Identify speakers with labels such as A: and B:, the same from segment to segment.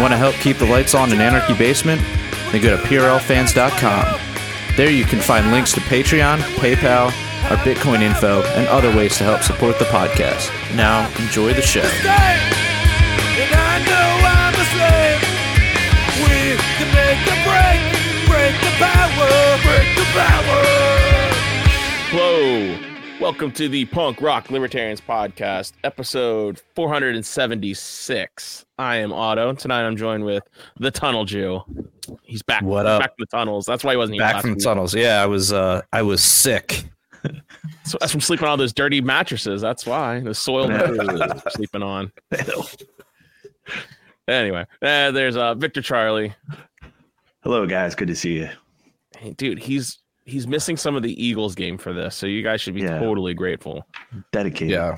A: Want to help keep the lights on in Anarchy Basement? Then go to PRLfans.com. There you can find links to Patreon, PayPal, our Bitcoin info, and other ways to help support the podcast. Now, enjoy the show.
B: Welcome to the Punk Rock Libertarians Podcast, episode 476. I am Otto, and tonight I'm joined with the Tunnel Jew. He's back.
A: What up?
B: Back from the tunnels. That's why he wasn't
A: Back
B: last
A: from the tunnels. Yeah, I was uh I was sick.
B: So that's from sleeping on all those dirty mattresses. That's why the soil mattresses sleeping on. Anyway, uh, there's uh, Victor Charlie.
C: Hello, guys. Good to see you.
B: Hey, dude, he's he's missing some of the Eagles game for this, so you guys should be
C: Yeah.
B: totally grateful.
C: Dedicated.
A: Yeah.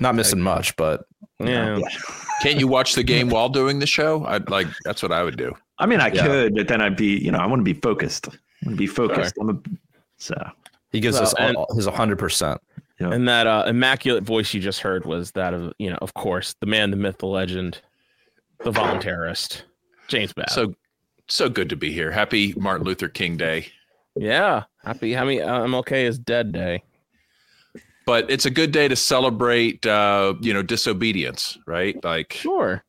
A: Not missing much, but
B: Yeah.
D: Can't you watch the game while doing the show? I'd like that's what I would do.
C: I mean, I
A: Yeah.
C: could, but then I'd be, you know, I want to be focused. I want to be focused. I'm a, so,
A: he gives
B: Well,
A: us
B: and-
A: all, his 100%.
C: you know,
B: And that uh, immaculate voice you just heard was that of, you know, of course, the man, the myth, the legend, the voluntarist, James Babb.
D: So so good to be here. Happy Martin Luther King Day.
B: Yeah, happy. How many uh, MLK is dead day?
D: But it's a good day to celebrate uh, you know, disobedience, right? Like
B: Sure.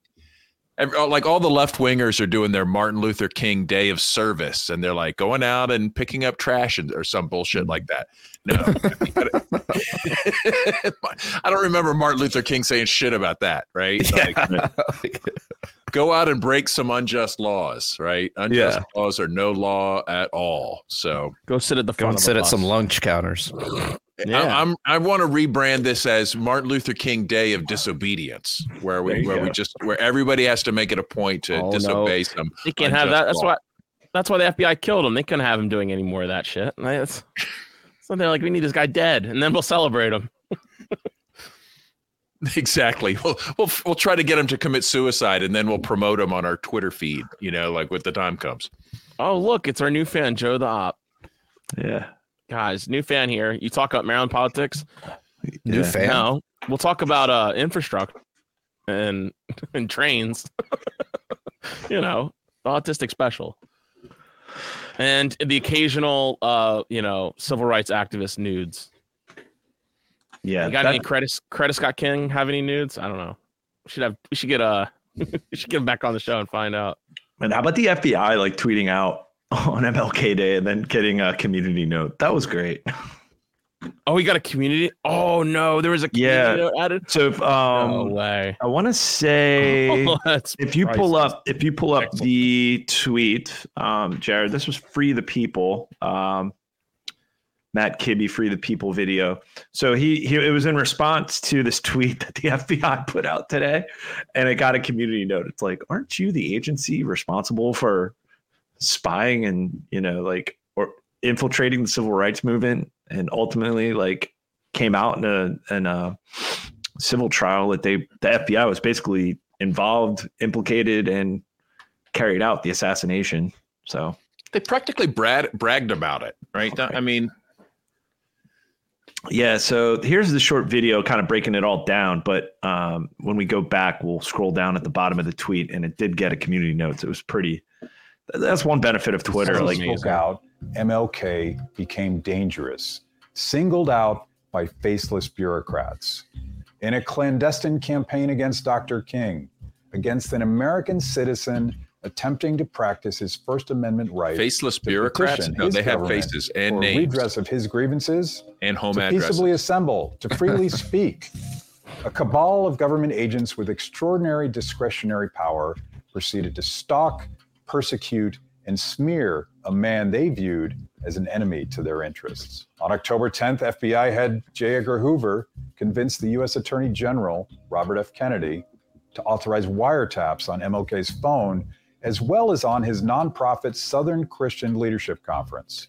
D: Ev- oh, like all the left wingers are doing their Martin Luther King Day of service and they're like going out and picking up trash and, or some bullshit mm. like that. No. I don't remember Martin Luther King saying shit about that, right? Like, go out and break some unjust laws, right? Unjust laws are no law at all. So
B: Go sit at the
A: Go
B: front.
A: and
B: of
A: sit
B: a
A: at some lunch counters.
B: Yeah.
D: I, I'm I want to rebrand this as Martin Luther King Day of Disobedience, where we
C: you
D: where we just where everybody has to make it a point to
B: Oh, no.
D: disobey some.
B: They can't have that. That's
D: law.
B: why. That's why the FBI killed him. They couldn't have him doing any more of that shit. And That's, so they're like, we need this guy dead, and then we'll celebrate him.
D: Exactly. We'll, we'll we'll try to get him to commit suicide, and then we'll promote him on our Twitter feed. You know, like when the time comes.
B: Oh, look, it's our new fan, Joe the Op.
C: yeah.
B: Guys, new fan here. You talk about Maryland politics.
A: New
C: Yeah.
A: fan.
B: No, we'll talk about uh infrastructure and and trains. you know, the autistic special. And the occasional uh, you know, civil rights activist nudes.
C: Yeah.
B: You got
C: that-
B: any credit Coretta Scott King have any nudes? I don't know. We should have we should get uh we should get him back on the show and find out.
C: and how about the FBI like tweeting out on MLK Day and then getting a community note? That was great.
B: Oh, we got a community. Oh no, there was a community
C: Yeah.
B: note added.
C: So, if,
B: no
C: um,
B: way.
C: I want to say
B: Oh,
C: if you pull up if you pull up
B: Excellent.
C: the tweet um jared this was free the people um matt kibbe free the people video so he, he it was in response to this tweet that the fbi put out today and it got a community note it's like aren't you the agency responsible for spying and you know like or infiltrating the civil rights movement and ultimately like came out in a in a civil trial that they the FBI was basically involved, implicated, and carried out the assassination. So
D: They practically brag, bragged about it, right? I mean,
C: yeah, so here's the short video, kind of breaking it all down. But um, when we go back, we'll scroll down at the bottom of the tweet, and it did get a community notes. It was pretty. That's one benefit of Twitter.
B: That's
C: Like,
B: amazing.
E: spoke out, MLK became dangerous, singled out by faceless bureaucrats. In a clandestine campaign against Dr. King, against an American citizen attempting to practice his First Amendment right
D: faceless bureaucrats. No, they have faces and
E: for
D: names
E: redress of his grievances,
D: and home
E: to
D: addresses.
E: peaceably assemble, to freely speak. A cabal of government agents with extraordinary discretionary power proceeded to stalk, persecute, and smear a man they viewed as an enemy to their interests. On October 10th, FBI head J. Edgar Hoover convinced the U.S. Attorney General, Robert F. Kennedy, to authorize wiretaps on MLK's phone, as well as on his nonprofit Southern Christian Leadership Conference.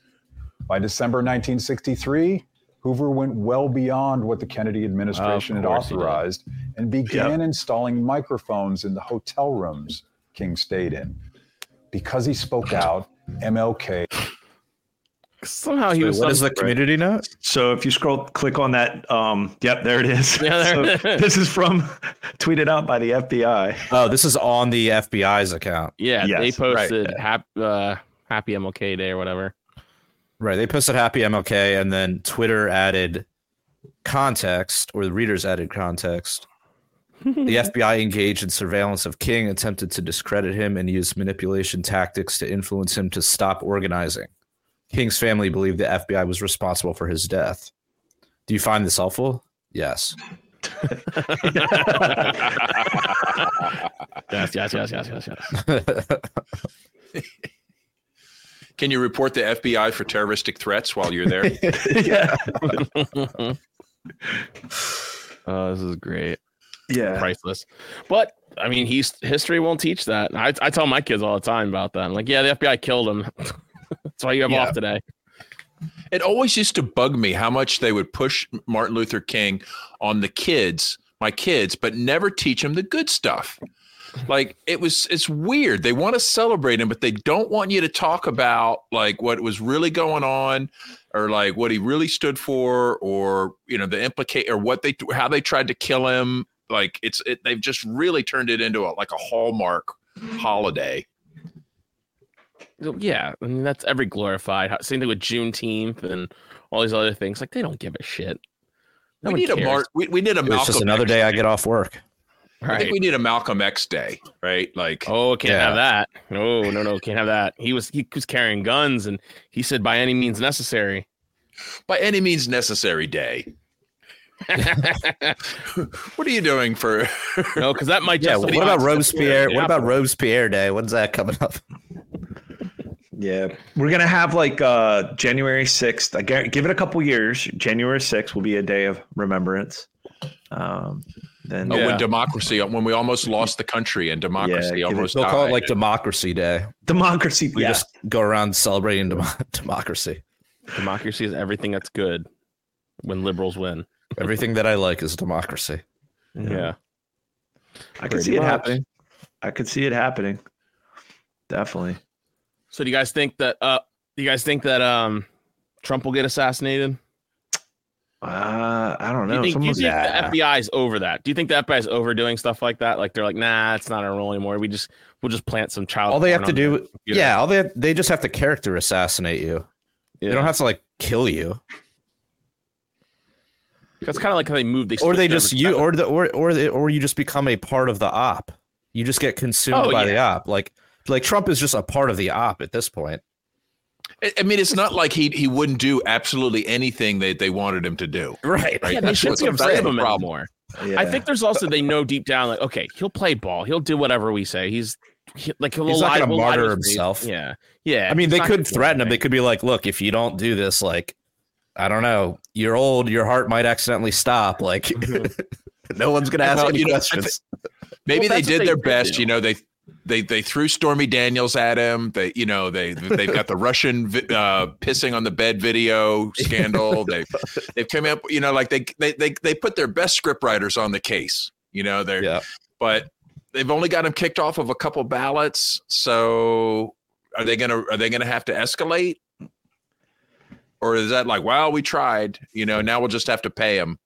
E: By December 1963, Hoover went well beyond what the Kennedy administration had
B: course he did.
E: authorized and began installing microphones in the hotel rooms King stayed in. Because he spoke out, MLK
B: Somehow he
F: Wait,
B: was.
F: what is
B: some-
F: the community note?
C: So if you scroll, click on that. Um, yep, there it is.
B: Yeah, there
C: So this is from tweeted out by the FBI.
F: Oh, this is on the FBI's account.
B: Yeah, they
C: Yes,
B: posted hap, uh, happy MLK Day or whatever.
F: Right. They posted happy MLK and then Twitter added context or the readers added context. The FBI engaged in surveillance of King, attempted to discredit him and used manipulation tactics to influence him to stop organizing. King's family believed the FBI was responsible for his death. Do you find this helpful? Yes.
B: Yes, yes, yes, yes, yes, yes.
D: Can you report the FBI for terroristic threats while you're there?
C: yeah,
B: Oh, this is great.
C: Yeah.
B: Priceless. But I mean, he's history won't teach that. I, I tell my kids all the time about that. I'm like, yeah, the FBI killed him. That's why you have
D: Yeah.
B: off today.
D: It always used to bug me how much they would push Martin Luther King on the kids, my kids, but never teach them the good stuff. Like it was, it's weird. They want to celebrate him, but they don't want you to talk about like what was really going on, or like what he really stood for, or you know the implicate or what they how they tried to kill him. Like it's it, they've just really turned it into a, like a hallmark holiday.
B: Yeah, I mean that's every glorified. Same thing with Juneteenth and all these other things. Like they don't give a shit. No
D: we
B: one
D: need a
B: cares.
D: Mar- we, we need a
F: It's
D: Malcolm.
F: just another
D: X
F: day I get off work.
D: I think we need a Malcolm X day, right? Like
B: Oh, can't
F: Yeah.
B: have that. No, no, no, can't have that. He was he was carrying guns and he said by any means necessary.
D: by any means necessary day. What are you doing for?
B: no, because that might
F: Yeah, what about Robespierre? What about Robespierre Day? When's that coming up?
C: Yeah, we're gonna have like uh January sixth. I give it a couple years. January sixth will be a day of remembrance. Um, then
D: Oh,
B: Yeah.
D: when democracy, when we almost lost the country and democracy
C: give it-
D: almost
F: They'll call it like Democracy Day.
C: democracy.
F: We
C: yeah,
F: just go around celebrating dem- democracy.
B: democracy is everything that's good when liberals win.
F: Everything that I like is democracy.
B: Yeah.
C: I can
B: pretty
C: see it happening. I could see it happening. Definitely.
B: So do you guys think that uh do you guys think that um Trump will get assassinated?
C: Uh, I don't
B: Do
C: know.
B: you think, do you think
F: Yeah.
B: the FBI is over that? Do you think the FBI is overdoing stuff like that? Like they're like, nah, it's not our role anymore. We just we'll just plant some child.
F: All they have to do, yeah, all they have, they just have to character assassinate you.
B: Yeah.
F: They don't have to like kill you,
B: That's kind of like how they move. They
F: or they just you, or the or or the, or you just become a part of the op. You just get consumed
B: Oh,
F: by
B: yeah.
F: the op. Like like Trump is just a part of the op at this point.
D: I- I mean, it's not like he he wouldn't do absolutely anything that they wanted him to do.
F: Right.
D: Right?
B: Yeah, they
D: That's
B: shouldn't
D: what's
B: be afraid of
D: the
B: him
D: problem.
B: anymore.
C: Yeah.
B: I think there's also they know deep down like okay he'll play ball he'll do whatever we say he's he, like he'll
F: He's not
B: lie-
F: gonna
B: we'll
F: martyr himself.
B: yeah yeah
F: I mean, they could threaten him. They could be like, "Look, if you don't do this, like, I don't know, you're old. Your heart might accidentally stop. Like, no one's gonna ask
D: Well,
F: any
D: you know, I
F: questions."
D: Maybe
B: Well,
D: they did
B: they
D: their
B: did
D: best.
B: do.
D: You know, they they they threw Stormy Daniels at him. They you know they they've got the Russian vi- uh, pissing on the bed video scandal. They they've come up. You know, like they they they they put their best scriptwriters on the case. You know, they're
F: yeah.
D: but they've only got him kicked off of a couple ballots. So are they gonna are they gonna have to escalate? Or is that like, wow, we tried, you know, now we'll just have to pay him.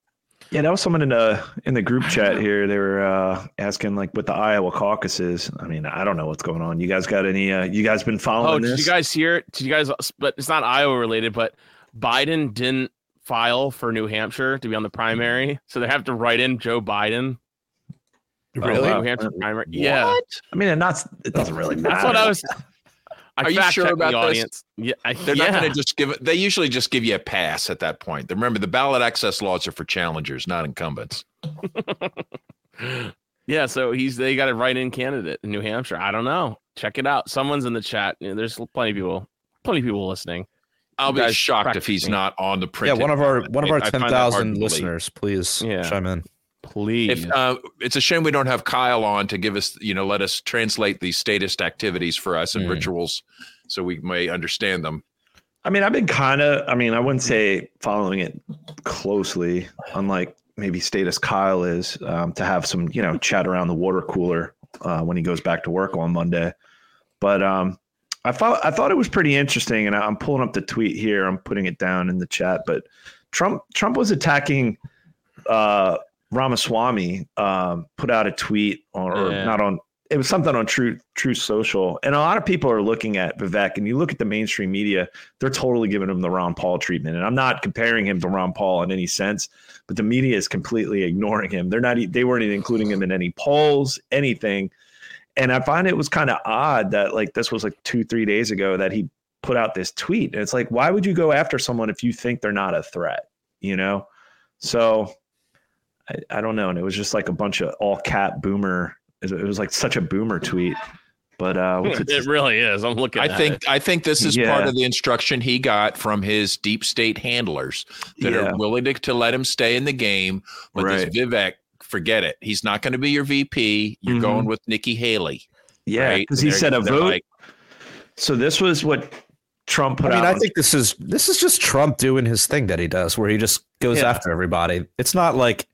C: Yeah, that was someone in the in the group chat here. They were uh, asking like what the Iowa caucuses. I mean, I don't know what's going on. You guys got any? Uh, you guys been following?
B: oh
C: following
B: did
C: this?
B: you guys hear did you guys but it's not Iowa related but Biden didn't file for New Hampshire to be on the primary so they have to write in Joe Biden for
F: Really?
B: the New Hampshire primary yeah
C: I mean, it not. It doesn't really matter.
B: that's what I was I
D: Are you sure about
B: the
D: this?
B: yeah I,
D: They're
B: yeah.
D: not going to just give it. They usually just give you a pass at that point. Remember, the ballot access laws are for challengers, not incumbents.
B: Yeah, so he's they got a write-in candidate in New Hampshire. I don't know. Check it out. Someone's in the chat. You know, there's plenty of people, plenty of people listening.
D: I'll be
B: Guys,
D: shocked if he's not on the print.
F: Yeah, one of our one of our
D: I
F: ten
D: find that hard to
F: thousand
D: believe.
F: listeners, please
B: Yeah.
F: chime in.
B: Please.
D: If uh, it's a shame we don't have Kyle on to give us, you know, let us translate these statist activities for us and
F: Hmm.
D: rituals, so we may understand them.
C: I mean, I've been kind of. I mean, I wouldn't say following it closely, unlike maybe status Kyle is, um, to have some you know chat around the water cooler uh, when he goes back to work on Monday. But um, I thought I thought it was pretty interesting, and I'm pulling up the tweet here. I'm putting it down in the chat, but Trump Trump was attacking uh, Ramaswamy. Um, put out a tweet, or, or
B: Yeah.
C: not on. It was something on True Truth Social, and a lot of people are looking at Vivek. And you look at the mainstream media; they're totally giving him the Ron Paul treatment. And I'm not comparing him to Ron Paul in any sense, but the media is completely ignoring him. They're not. They weren't even including him in any polls, anything. And I find it was kind of odd that like this was like two, three days ago that he put out this tweet. And it's like, why would you go after someone if you think they're not a threat? You know? So I, I don't know. And it was just like a bunch of all cap boomer. It was like such a boomer tweet. But uh what's it-
B: It really is. I'm looking.
D: I
B: at
D: think
B: it.
D: I think this is
C: Yeah.
D: part of the instruction he got from his deep state handlers that
C: Yeah.
D: are willing to, to let him stay in the game. But
C: Right.
D: this Vivek, forget it. He's not going to be your VP. You're
C: Mhm.
D: going with Nikki Haley.
C: yeah,
D: right?
C: because he said a vote.
D: like,
C: so this was what Trump
F: I
C: put
F: mean,
C: out.
F: I think this is this is just Trump doing his thing that he does, where he just goes
C: Yeah.
F: after everybody. It's not like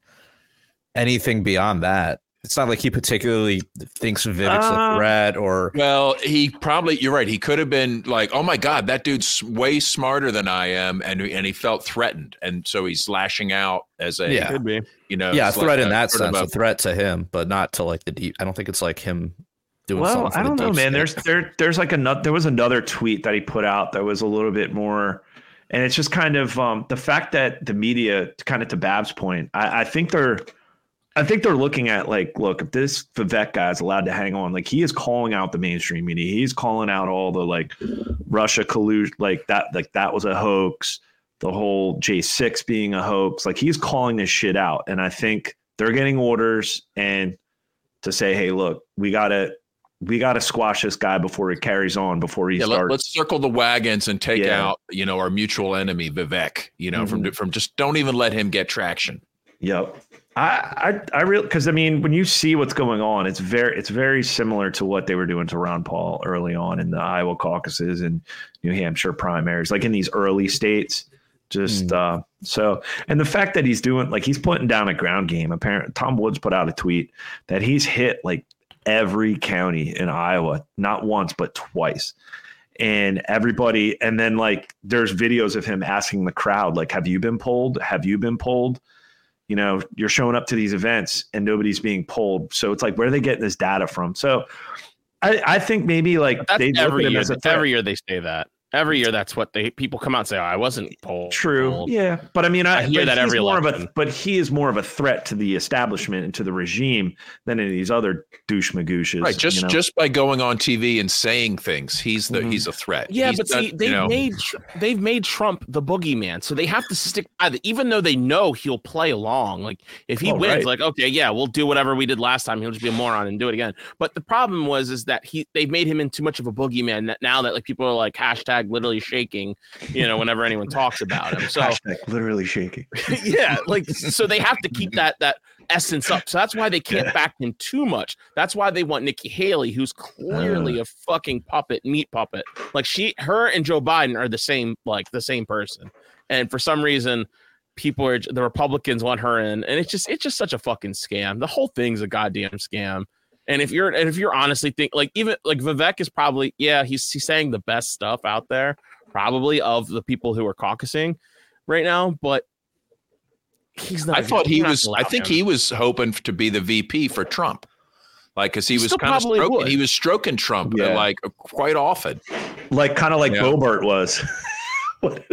F: anything beyond that. It's not like he particularly thinks Vivek's
C: Uh,
F: a threat or
D: well, he probably you're right. He could have been like, "Oh my God, that dude's way smarter than I am," and and he felt threatened, and so he's lashing out as a
F: Yeah.
B: could be.
D: you know,
F: yeah, a
D: it's like
F: threat
D: a
F: in that sense,
D: a-
F: a threat to him, but not to like the deep. I don't think it's like him doing.
C: well,
F: something for
C: I don't know, man.
F: state.
C: There's there there's like another there was another tweet that he put out that was a little bit more, and it's just kind of um, the fact that the media, kind of to Babb's point, I, I think they're. I think they're looking at like, look, if this Vivek guy is allowed to hang on, like he is calling out the mainstream media. He's calling out all the like Russia collusion, like that, like that was a hoax. The whole J6 being a hoax. Like he's calling this shit out. And I think they're getting orders and to say, hey, look, we gotta we gotta squash this guy before he carries on, before he
D: Yeah, Let, us circle the wagons and take
C: Yeah.
D: out, you know, our mutual enemy Vivek. You know,
C: Mm-hmm.
D: from from just don't even let him get traction.
C: Yep. I I I really because I mean when you see what's going on, it's very it's very similar to what they were doing to Ron Paul early on in the Iowa caucuses and New Hampshire primaries, like in these early states. Just uh, so, and the fact that he's doing like he's putting down a ground game. Apparently, Tom Woods put out a tweet that he's hit like every county in Iowa, not once but twice. And everybody, and then like there's videos of him asking the crowd, like, "Have you been pulled? Have you been pulled?" You know, you're showing up to these events and nobody's being pulled. So it's like, where are they getting this data from? So I, I think maybe like
B: That's
C: they
B: every year.
C: as a.
B: Every year they say that. Every year that's what they people come out and say. Oh, I wasn't polled.
C: True.
B: polled."
C: Yeah. But I mean, I,
B: I hear
C: but
B: that
C: he's
B: every
C: more of a, but he is more of a threat to the establishment and to the regime than any of these other douche magooshes.
D: Right, just
C: you know?
D: just by going on TV and saying things, he's the
C: Mhm.
D: he's a threat.
B: Yeah,
D: He's
B: but
D: done-
B: see, they've
D: you know,
B: made they've made Trump the boogeyman, so they have to stick by the. Even though they know he'll play along, like if he
C: Oh,
B: wins,
C: right.
B: like okay, yeah, we'll do whatever we did last time. He'll just be a moron and do it again. But the problem was is that he they've made him into much of a boogeyman that now that like people are like hashtag literally shaking, you know, whenever anyone talks about him. So
C: Hashtag literally shaking.
B: yeah, like so they have to keep that that essence up. So that's why they can't back him too much. That's why they want Nikki Haley, who's clearly uh. a fucking puppet, meat puppet. Like she, her, and Joe Biden are the same, like the same person. And for some reason, people are the Republicans want her in, and it's just it's just such a fucking scam. The whole thing's a goddamn scam. And if you're and if you're honestly think like even like Vivek is probably yeah he's he's saying the best stuff out there probably of the people who are caucusing right now, but he's not.
D: I thought he was. I think
B: him.
D: he was hoping to be the VP for Trump, like because he,
B: He
D: was kind of stroking.
B: would.
D: He was stroking Trump uh,
C: Yeah.
D: like quite often.
C: Like kind of like
D: Yeah.
C: Boebert was. what,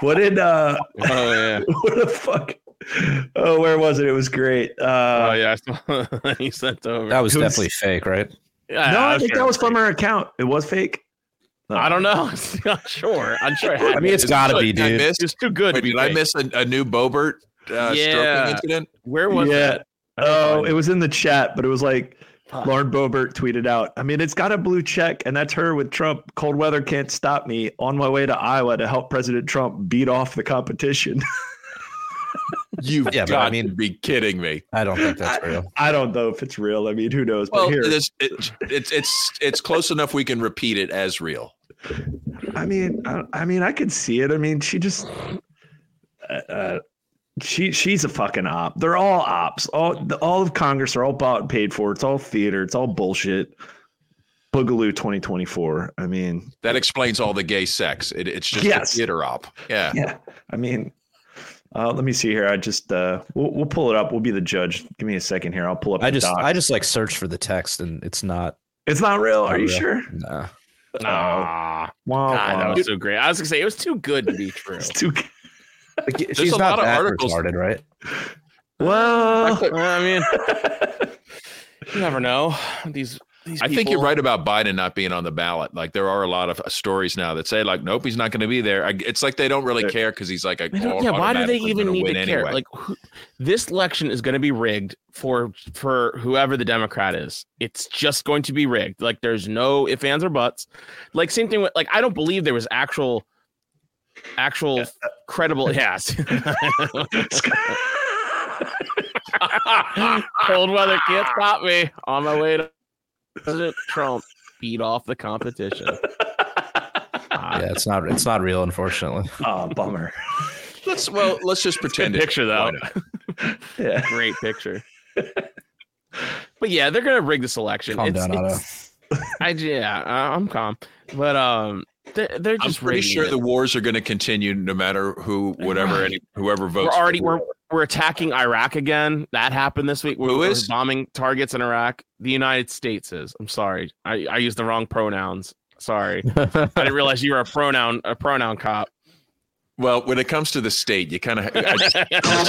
C: what did uh
B: Oh yeah.
C: what the fuck? Oh, where was it? It was great.
B: Oh
C: Uh,
B: yeah. He sent over.
F: that was
C: It was-
F: definitely fake, right?
B: Yeah,
C: no, I
B: I'm
C: think
B: sure
C: that was
B: it's
C: from
B: fake.
C: her account. It was fake. No.
B: I don't know. I'm not sure. I'm sure. It had
F: I mean, it's
B: to.
F: got to
B: good.
F: be,
D: Did I
F: dude.
D: miss,
B: It's too good.
D: wait,
B: to be
D: did I miss a, a new Boebert uh,
B: Yeah.
D: stroking incident?
B: Where was
C: yeah.
B: that?
C: Oh, it was in the chat, but it was like
B: Fuck.
C: Lauren Boebert tweeted out. I mean, it's got a blue check, and that's her with Trump. Cold weather can't stop me. On my way to Iowa to help President Trump beat off the competition.
D: You've
F: Yeah,
D: got
F: I mean-
D: to be kidding me.
F: I don't think that's real.
C: I don't know if it's real. I mean, who knows? But
D: Well,
C: here,
D: it's, it, it's it's it's close enough we can repeat it as real.
C: I mean, I, I mean, I could see it. I mean, she just, uh, uh, she she's a fucking op. They're all ops. All the, all of Congress are all bought and paid for. It's all theater. It's all bullshit. Boogaloo 2024. I mean,
D: That explains all the gay sex. It, it's just
C: Yes.
D: a theater op. Yeah.
C: yeah. I mean, uh, let me see here. I just uh, we'll we'll pull it up. We'll be the judge. Give me a second here. I'll pull up.
F: I
C: the
F: just
C: doc.
F: I just like search for the text and it's not.
C: It's not real. Are
F: not
C: you
F: real.
C: sure?
F: Nah.
B: Ah,
C: Wow.
B: God, that was so great. I was gonna say it was too good to be true.
C: It's too.
F: Like,
D: There's a lot of articles-
F: retarded, right?
C: Well,
B: I mean, you never know. These, these
D: I think you're right about Biden not being on the ballot. Like there are a lot of uh, stories now that say like, nope, he's not going to be there. I, it's like they don't really
C: They're-
D: care because he's like a
B: don't- yeah, why do they even need to care?
D: anyway.
B: Like, who, this election is going to be rigged for for whoever the Democrat is. It's just going to be rigged. Like, there's no ifs, ands, or buts. Like, same thing with like, I don't believe there was actual, actual credible. Yes, cold weather can't stop me on my way to President Trump. Beat off the competition. Ah,
F: Yeah, it's not. It's not real, unfortunately.
C: oh, bummer.
D: let's well, let's just pretend
B: Good
D: it-
B: picture though.
C: Yeah.
B: Great picture. but yeah, they're gonna rig this election.
F: Calm
B: It's-
F: down, Otto.
B: I yeah, I'm calm, but um, they're, they're
D: I'm
B: just
D: pretty sure
B: it.
D: the wars are going to continue no matter who, whatever,
B: Right.
D: any, whoever
B: we're
D: votes.
B: already we're
D: war.
B: we're attacking Iraq again. That happened this week. We're,
D: Who
B: we're bombing targets in Iraq? The United States is. I'm sorry, I I used the wrong pronouns. Sorry, I didn't realize you were a pronoun a pronoun cop.
D: Well, when it comes to the state, you kind of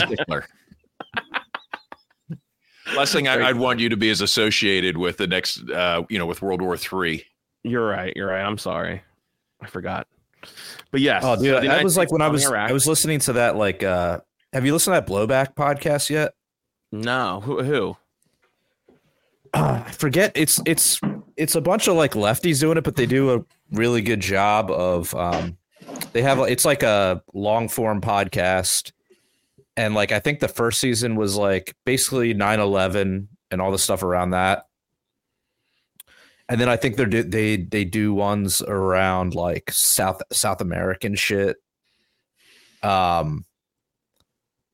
D: stickler. Last thing I, I'd want you to be as associated with the next, uh, you know, with World War Three.
B: You're right. You're right. I'm sorry. I forgot. But yes.
F: Oh, dude, that was like when I was
B: Iraq.
F: I was listening to that. Like, uh have you listened to that Blowback podcast yet?
B: no who who
F: uh, I forget it's it's it's a bunch of like lefties doing it, but they do a really good job of um they have it's like a long form podcast and like I think the first season was like basically 9/11 and all the stuff around that. And then I think they're do- they they do ones around like South South American shit. Um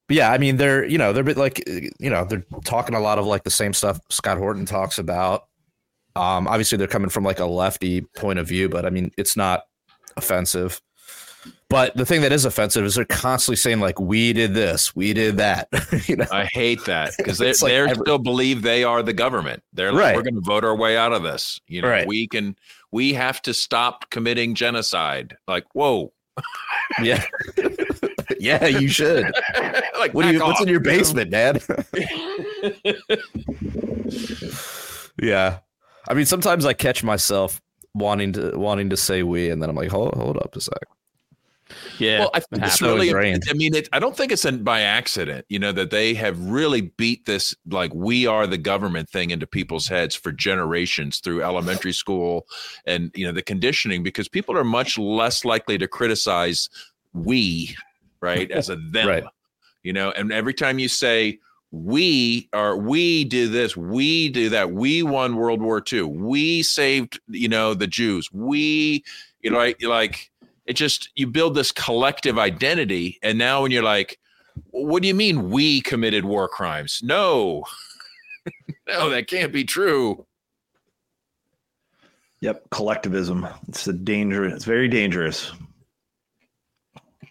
F: but yeah, I mean, they're you know they're bit like you know they're talking a lot of like the same stuff Scott Horton talks about. Um, obviously, they're coming from like a lefty point of view, but I mean, it's not offensive. But the thing that is offensive is they're constantly saying like, "We did this, we did that." you know,
D: I hate that because they
F: like every-
D: still believe they are the government. They're like,
F: Right.
D: we're going to vote our way out of this. You know,
F: Right.
D: we can. We have to stop committing genocide. Like, whoa,
F: yeah, yeah, you should.
D: like
F: What do you?
D: back
F: What's in your basement, Dad? yeah, I mean, sometimes I catch myself wanting to wanting to say "we," and then I'm like, "Hold, hold up a sec."
B: Yeah
D: Well, I think it's really. I mean, it, I don't think it's an, by accident. You know that they have really beat this like "we are the government" thing into people's heads for generations through elementary school, and you know the conditioning because people are much less likely to criticize "we," right, as a them.
F: Right.
D: You know, and every time you say we are we do this we do that we won world war ii we saved you know the jews we you know like like it just you build this collective identity and now when you're like what do you mean we committed war crimes no no that can't be true
C: Yep, collectivism. It's a danger. It's very dangerous.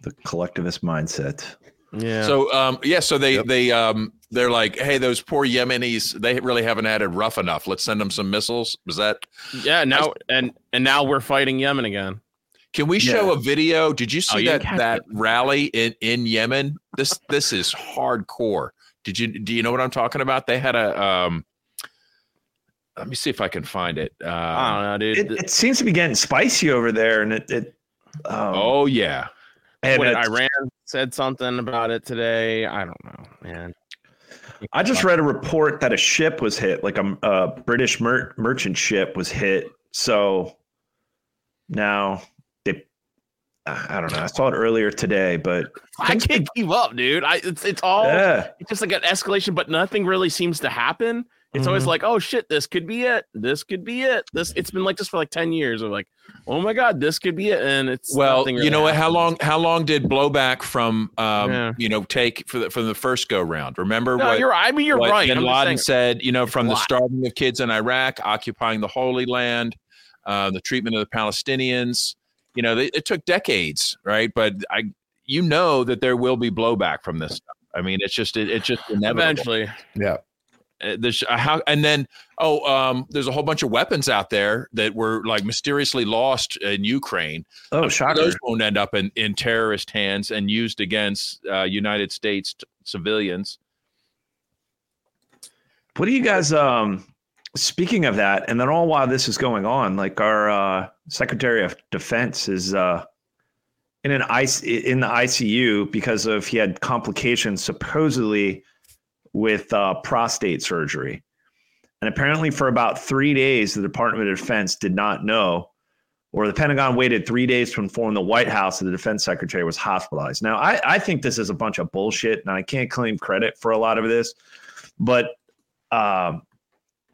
C: The collectivist mindset.
B: yeah
D: so um yeah so they they um they're like hey those poor yemenis they really haven't had it rough enough let's send them some missiles was that
B: yeah now and and now we're fighting Yemen again.
D: Can we show a video? Did you see
B: Oh,
D: that
B: catch
D: that
B: it.
D: rally in in Yemen? This this is hardcore. Did you do you know what I'm talking about? They had a um. Let me see if I can find it.
B: I
D: Um,
B: don't know, dude.
C: It, it seems to be getting spicy over there, and it. it um,
D: oh yeah,
C: and
B: What,
C: it's-
B: Iran said something about it today. I don't know, man.
C: I just read a report that a ship was hit, like a, a British mer- merchant ship was hit. So now they, I don't know. I saw it earlier today, but
B: I can't keep up, dude. I it's it's all
C: yeah,
B: it's just like an escalation, but nothing really seems to happen. It's always
C: Mhm.
B: like, oh shit, this could be it. This could be it. This it's been like this for like ten years. Of like, oh my god, this could be it, and it's
D: well,
B: nothing
D: you know what? How long? How long did blowback from um,
B: Yeah.
D: you know take for the, from the first go round? Remember
B: No,
D: what?
B: you're. I mean, you're right.
D: Bin
B: I'm
D: Laden
B: saying-
D: said, you know, from the starving of kids in Iraq, occupying the Holy Land, uh, the treatment of the Palestinians. You know, they, it took decades, right? But I, you know, that there will be blowback from this stuff. I mean, it's just it, it's just inevitable.
B: Eventually,
F: Yeah.
D: Uh, there's uh, how and then oh um there's a whole bunch of weapons out there that were like mysteriously lost in Ukraine.
C: Oh,
D: I'm
C: shocker.
D: Those won't end up in, in terrorist hands and used against uh, United States t- civilians.
C: What do you guys um speaking of that, and then all while this is going on, like our uh Secretary of Defense is uh in an IC in the ICU because of he had complications supposedly with uh prostate surgery. And apparently for about 3 days the Department of Defense did not know or the Pentagon waited three days to inform the White House that the defense secretary was hospitalized. Now, I, I think this is a bunch of bullshit, and I can't claim credit for a lot of this, but um,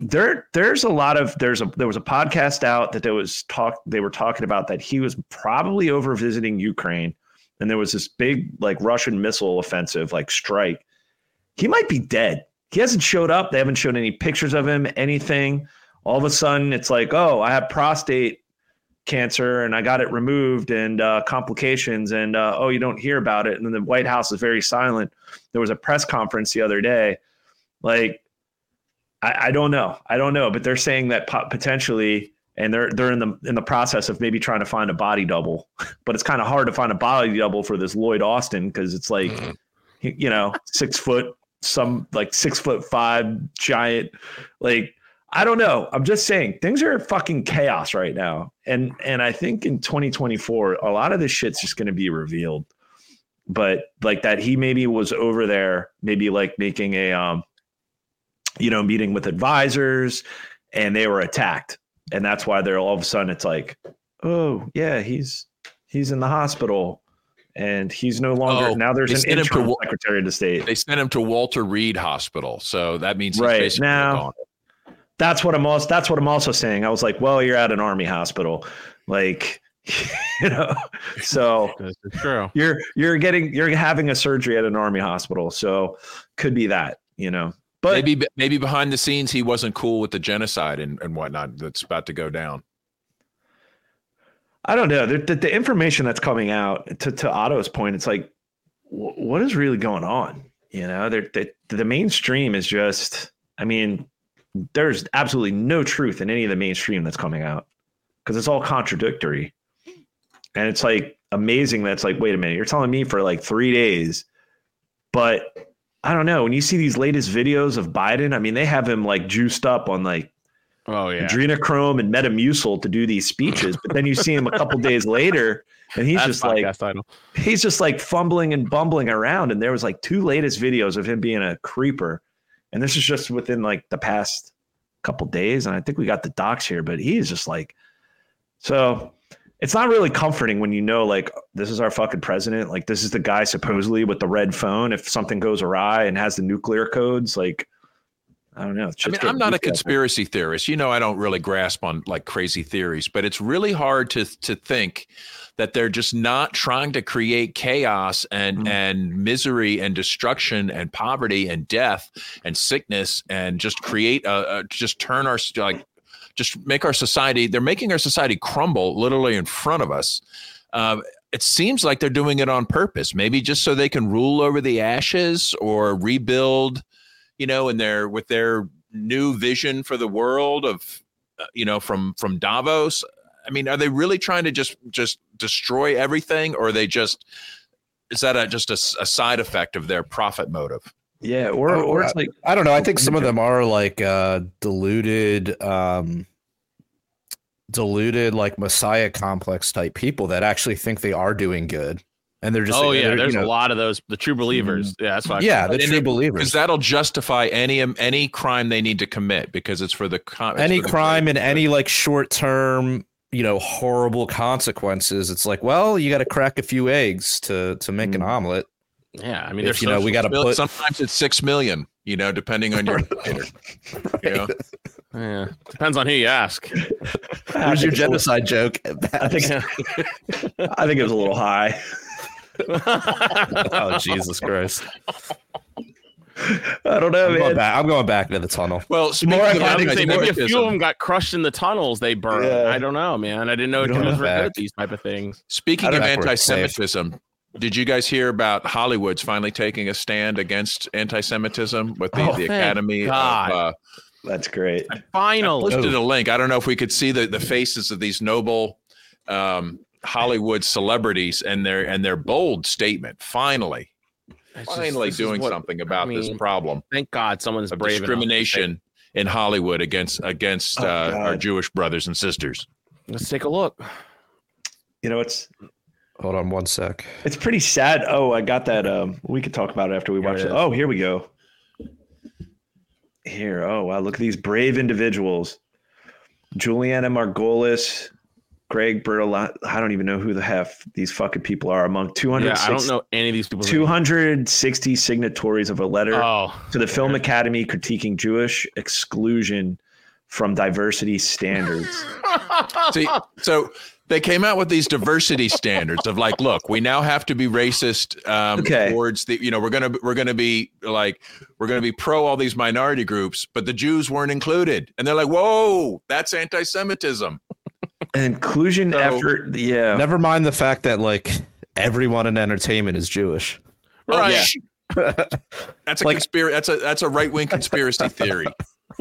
C: there there's a lot of there's a there was a podcast out that there was talk they were talking about that he was probably over visiting Ukraine, and there was this big like Russian missile offensive like strike. He might be dead. He hasn't showed up. They haven't shown any pictures of him, anything. All of a sudden, it's like, oh, I have prostate cancer and I got it removed and uh, complications and uh, oh you don't hear about it and then the White House is very silent. There was a press conference the other day, like I, I don't know, I don't know, but they're saying that potentially and they're they're in the in the process of maybe trying to find a body double, but it's kind of hard to find a body double for this Lloyd Austin because it's like you you know six foot some like six foot five giant like I don't know. I'm just saying things are fucking chaos right now. And and I think in 2024, a lot of this shit's just gonna be revealed. But like that he maybe was over there, maybe like making a um, you know, meeting with advisors and they were attacked. And that's why they're all of a sudden it's like, oh yeah, he's he's in the hospital and he's no longer
D: Oh,
C: now there's
D: they
C: an
D: sent him to
C: secretary of the state.
D: They sent him to Walter Reed Hospital, so that means he's
C: Right,
D: basically
C: now-
D: gone.
C: that's what I'm also that's what I'm also saying. I was like, well, you're at an army hospital, like you know, so
B: true.
C: you're you're getting you're having a surgery at an army hospital, so could be that you know. But
D: maybe maybe behind the scenes he wasn't cool with the genocide and, and whatnot that's about to go down.
C: I don't know the, the, the information that's coming out to to Otto's point. It's like, wh- what is really going on? You know, they're, the the mainstream is just. I mean, there's absolutely no truth in any of the mainstream that's coming out because it's all contradictory. And it's like amazing that's like, wait a minute, you're telling me for like three days, but I don't know. When you see these latest videos of Biden, I mean, they have him like juiced up on like
B: Oh yeah.
C: adrenochrome and Metamucil to do these speeches, but then you see him a couple days later, and he's
B: That's
C: just like
B: title.
C: he's just like fumbling and bumbling around. And there was like two latest videos of him being a creeper, and this is just within like the past couple days. And I think we got the docs here, but he's just like so. It's not really comforting when you know, like, this is our fucking president. Like, this is the guy supposedly with the red phone. If something goes awry and has the nuclear codes, like, I don't know.
D: I mean i'm not a
C: goofy out there.
D: conspiracy theorist. You know, I don't really grasp on like crazy theories, but it's really hard to to think that they're just not trying to create chaos and
C: Mhm.
D: and misery and destruction and poverty and death and sickness and just create a, a just turn our like just make our society. They're making our society crumble literally in front of us. Um, it seems like they're doing it on purpose, maybe just so they can rule over the ashes or rebuild you know, and their with their new vision for the world of, uh, you know, from from Davos. I mean, are they really trying to just just destroy everything, or are they just is that a, just a side effect of their profit motive?
C: Yeah, or
F: Oh,
C: or it's like
F: I don't know. I think some of them are like uh deluded um deluded like messiah complex type people that actually think they are doing good. And they're just
B: oh
F: they're,
B: yeah,
F: you
B: there's
F: know-
B: a lot of those. The true believers. Yeah, that's why.
F: Yeah, the
D: And
F: true
D: it-
F: believers.
D: Because that'll justify any any crime they need to commit because it's for the it's
F: any
D: for the
F: crime
D: great
F: and any like short term you know horrible consequences it's like well you got to crack a few eggs to to make an
C: Mm.
F: omelet
B: Yeah, I mean,
F: if you know we got to
D: good.
F: put
D: Sometimes it's six million, you know, depending on your. indicator, you know?
B: Yeah, depends on who you ask.
F: Where's your genocide joke
C: I think I think it was a little high.
F: oh jesus christ
C: I don't know,
F: I'm going
C: man.
F: back. I'm going back to the tunnel.
D: Well, speaking
C: more
D: of
C: I
B: Yeah, I say maybe a few of them got crushed in the tunnels they burned.
C: Yeah.
B: I don't know, man. I didn't know
C: We don't
B: were good at these type of things.
D: speaking of
F: don't safe.
D: anti-Semitism, did you guys hear about Hollywood's finally taking a stand against anti-Semitism with the,
B: Oh,
D: the Academy?
B: God.
D: Of, uh,
C: That's great.
B: Finally,
D: posted a link. I don't know if we could see the, the faces of these noble um, Hollywood celebrities and their and their bold statement. Finally,
B: It's
D: finally
B: this is
D: doing
B: what-
D: something about
B: I
D: this problem
B: Thank God someone's
D: of
B: brave enough
D: discrimination in Hollywood against against
C: Oh,
D: uh, our Jewish brothers and sisters.
B: Let's take a look.
C: You know, it's
F: Hold on one sec.
C: it's pretty sad. Oh, I got that. Um, we could talk about it after we
B: Here
C: watch
B: it
C: it.
B: is.
C: Oh, here we go. Here. Oh, wow. Look at these brave individuals. Julianna Margulies, Greg Berlanti. I don't even know who the half these fucking people are among
B: Yeah,
C: 260,
B: I don't know any of these people.
C: 260 signatories of a letter
B: Oh,
C: to the Film Academy critiquing Jewish exclusion from diversity standards.
D: See, so they came out with these diversity standards of like, look, we now have to be racist um,
C: Okay.
D: towards the, you know, we're gonna we're gonna be like we're gonna be pro all these minority groups, but the Jews weren't included, and they're like, whoa, that's anti-Semitism.
C: Inclusion
D: So-
C: effort. Yeah.
F: Never mind the fact that like everyone in entertainment is Jewish.
B: right.
D: That's a
F: Like-
D: conspiracy. That's a that's a right wing conspiracy theory.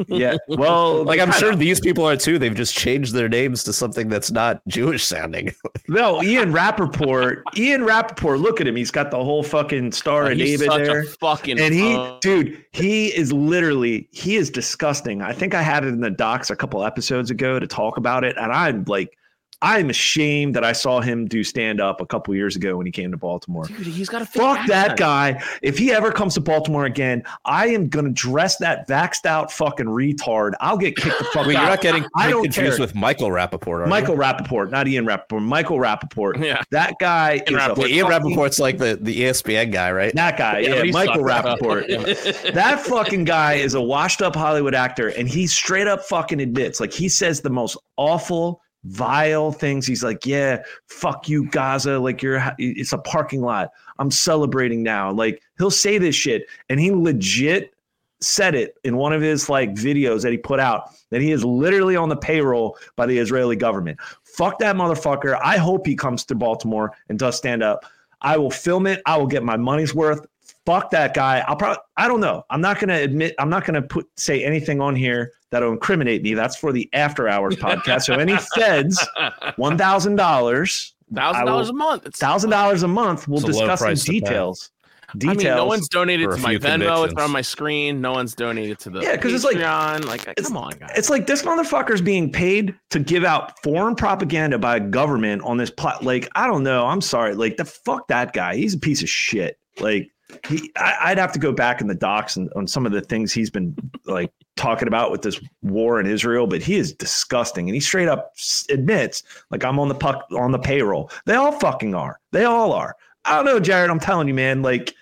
C: Yeah. Well,
F: Like I'm sure these people are too. They've just changed their names to something that's not Jewish sounding.
C: No, Ian Rapoport. Ian Rapoport, look at him. He's got the whole fucking Star of David
B: such
C: there.
B: a fucking
C: And he,
B: uh,
C: dude, he is literally, he is disgusting. I think I had it in the docs a couple episodes ago to talk about it. And I'm like, I'm ashamed that I saw him do stand up a couple years ago when he came to Baltimore.
B: dude, he's got a fake
C: Fuck that guy. If he ever comes to Baltimore again, I am going to dress that vaxxed out fucking retard. I'll get kicked the fuck
F: Wait, you're not getting
C: I don't
F: confused
C: care.
F: with Michael Rapaport, are you?
C: Michael Rapaport, not Ian Rapoport. Michael Rapaport.
B: Yeah,
C: That guy is
B: Rappaport.
F: Ian
C: fucking-
F: Rapoport's like the, the ESPN guy, right?
C: That guy,
B: Yeah,
C: yeah,
B: he
C: Michael
B: sucked.
C: Rapaport. that fucking guy is a washed up Hollywood actor, and he straight up fucking admits, like he says the most awful, vile things. He's like, "Yeah, fuck you, Gaza. Like you're, it's a parking lot. I'm celebrating now." Like he'll say this shit, and he legit said it in one of his like videos that he put out that he is literally on the payroll by the Israeli government. Fuck that motherfucker. I hope he comes to Baltimore and does stand up. I will film it. I will get my money's worth. Fuck that guy. I'll probably I don't know. I'm not gonna admit I'm not gonna put say anything on here that'll incriminate me. That's for the after hours podcast. So any feds, one thousand dollars,
B: thousand dollars a month.
C: Thousand dollars a month, we'll
F: It's a low
C: discuss in
F: price to pay.
C: details.
B: I
C: Details.
B: mean, no one's donated to my
F: few
B: Venmo. It's on my screen. No one's donated to the
C: yeah, because it's like-
B: Patreon. like,
C: it's-
B: come on, guys.
C: It's like this motherfucker's being paid to give out foreign propaganda by a government on this plot. Like, I don't know. I'm sorry. Like, the fuck that guy. He's a piece of shit. Like, he, I, I'd have to go back in the docs and on some of the things he's been like talking about with this war in Israel, but he is disgusting. And he straight up admits, like, I'm on the puck on the payroll. They all fucking are. They all are. I don't know, Jared. I'm telling you, man. Like,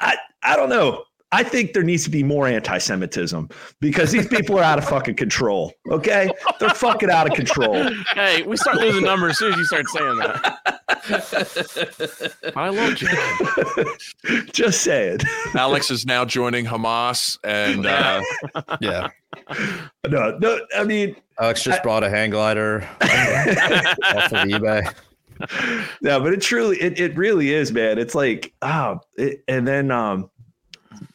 C: I, I don't know. I think there needs to be more anti-Semitism because these people are out of fucking control. Okay, they're fucking out of control.
B: hey, we start losing numbers as soon as you start saying that. I love you.
C: Just say it.
D: Alex is now joining Hamas, and uh,
F: Yeah.
C: No, no. I mean,
F: Alex just bought a hang glider off of eBay.
C: no, but it truly, it, it really is, man. It's like, oh, it, and then, um,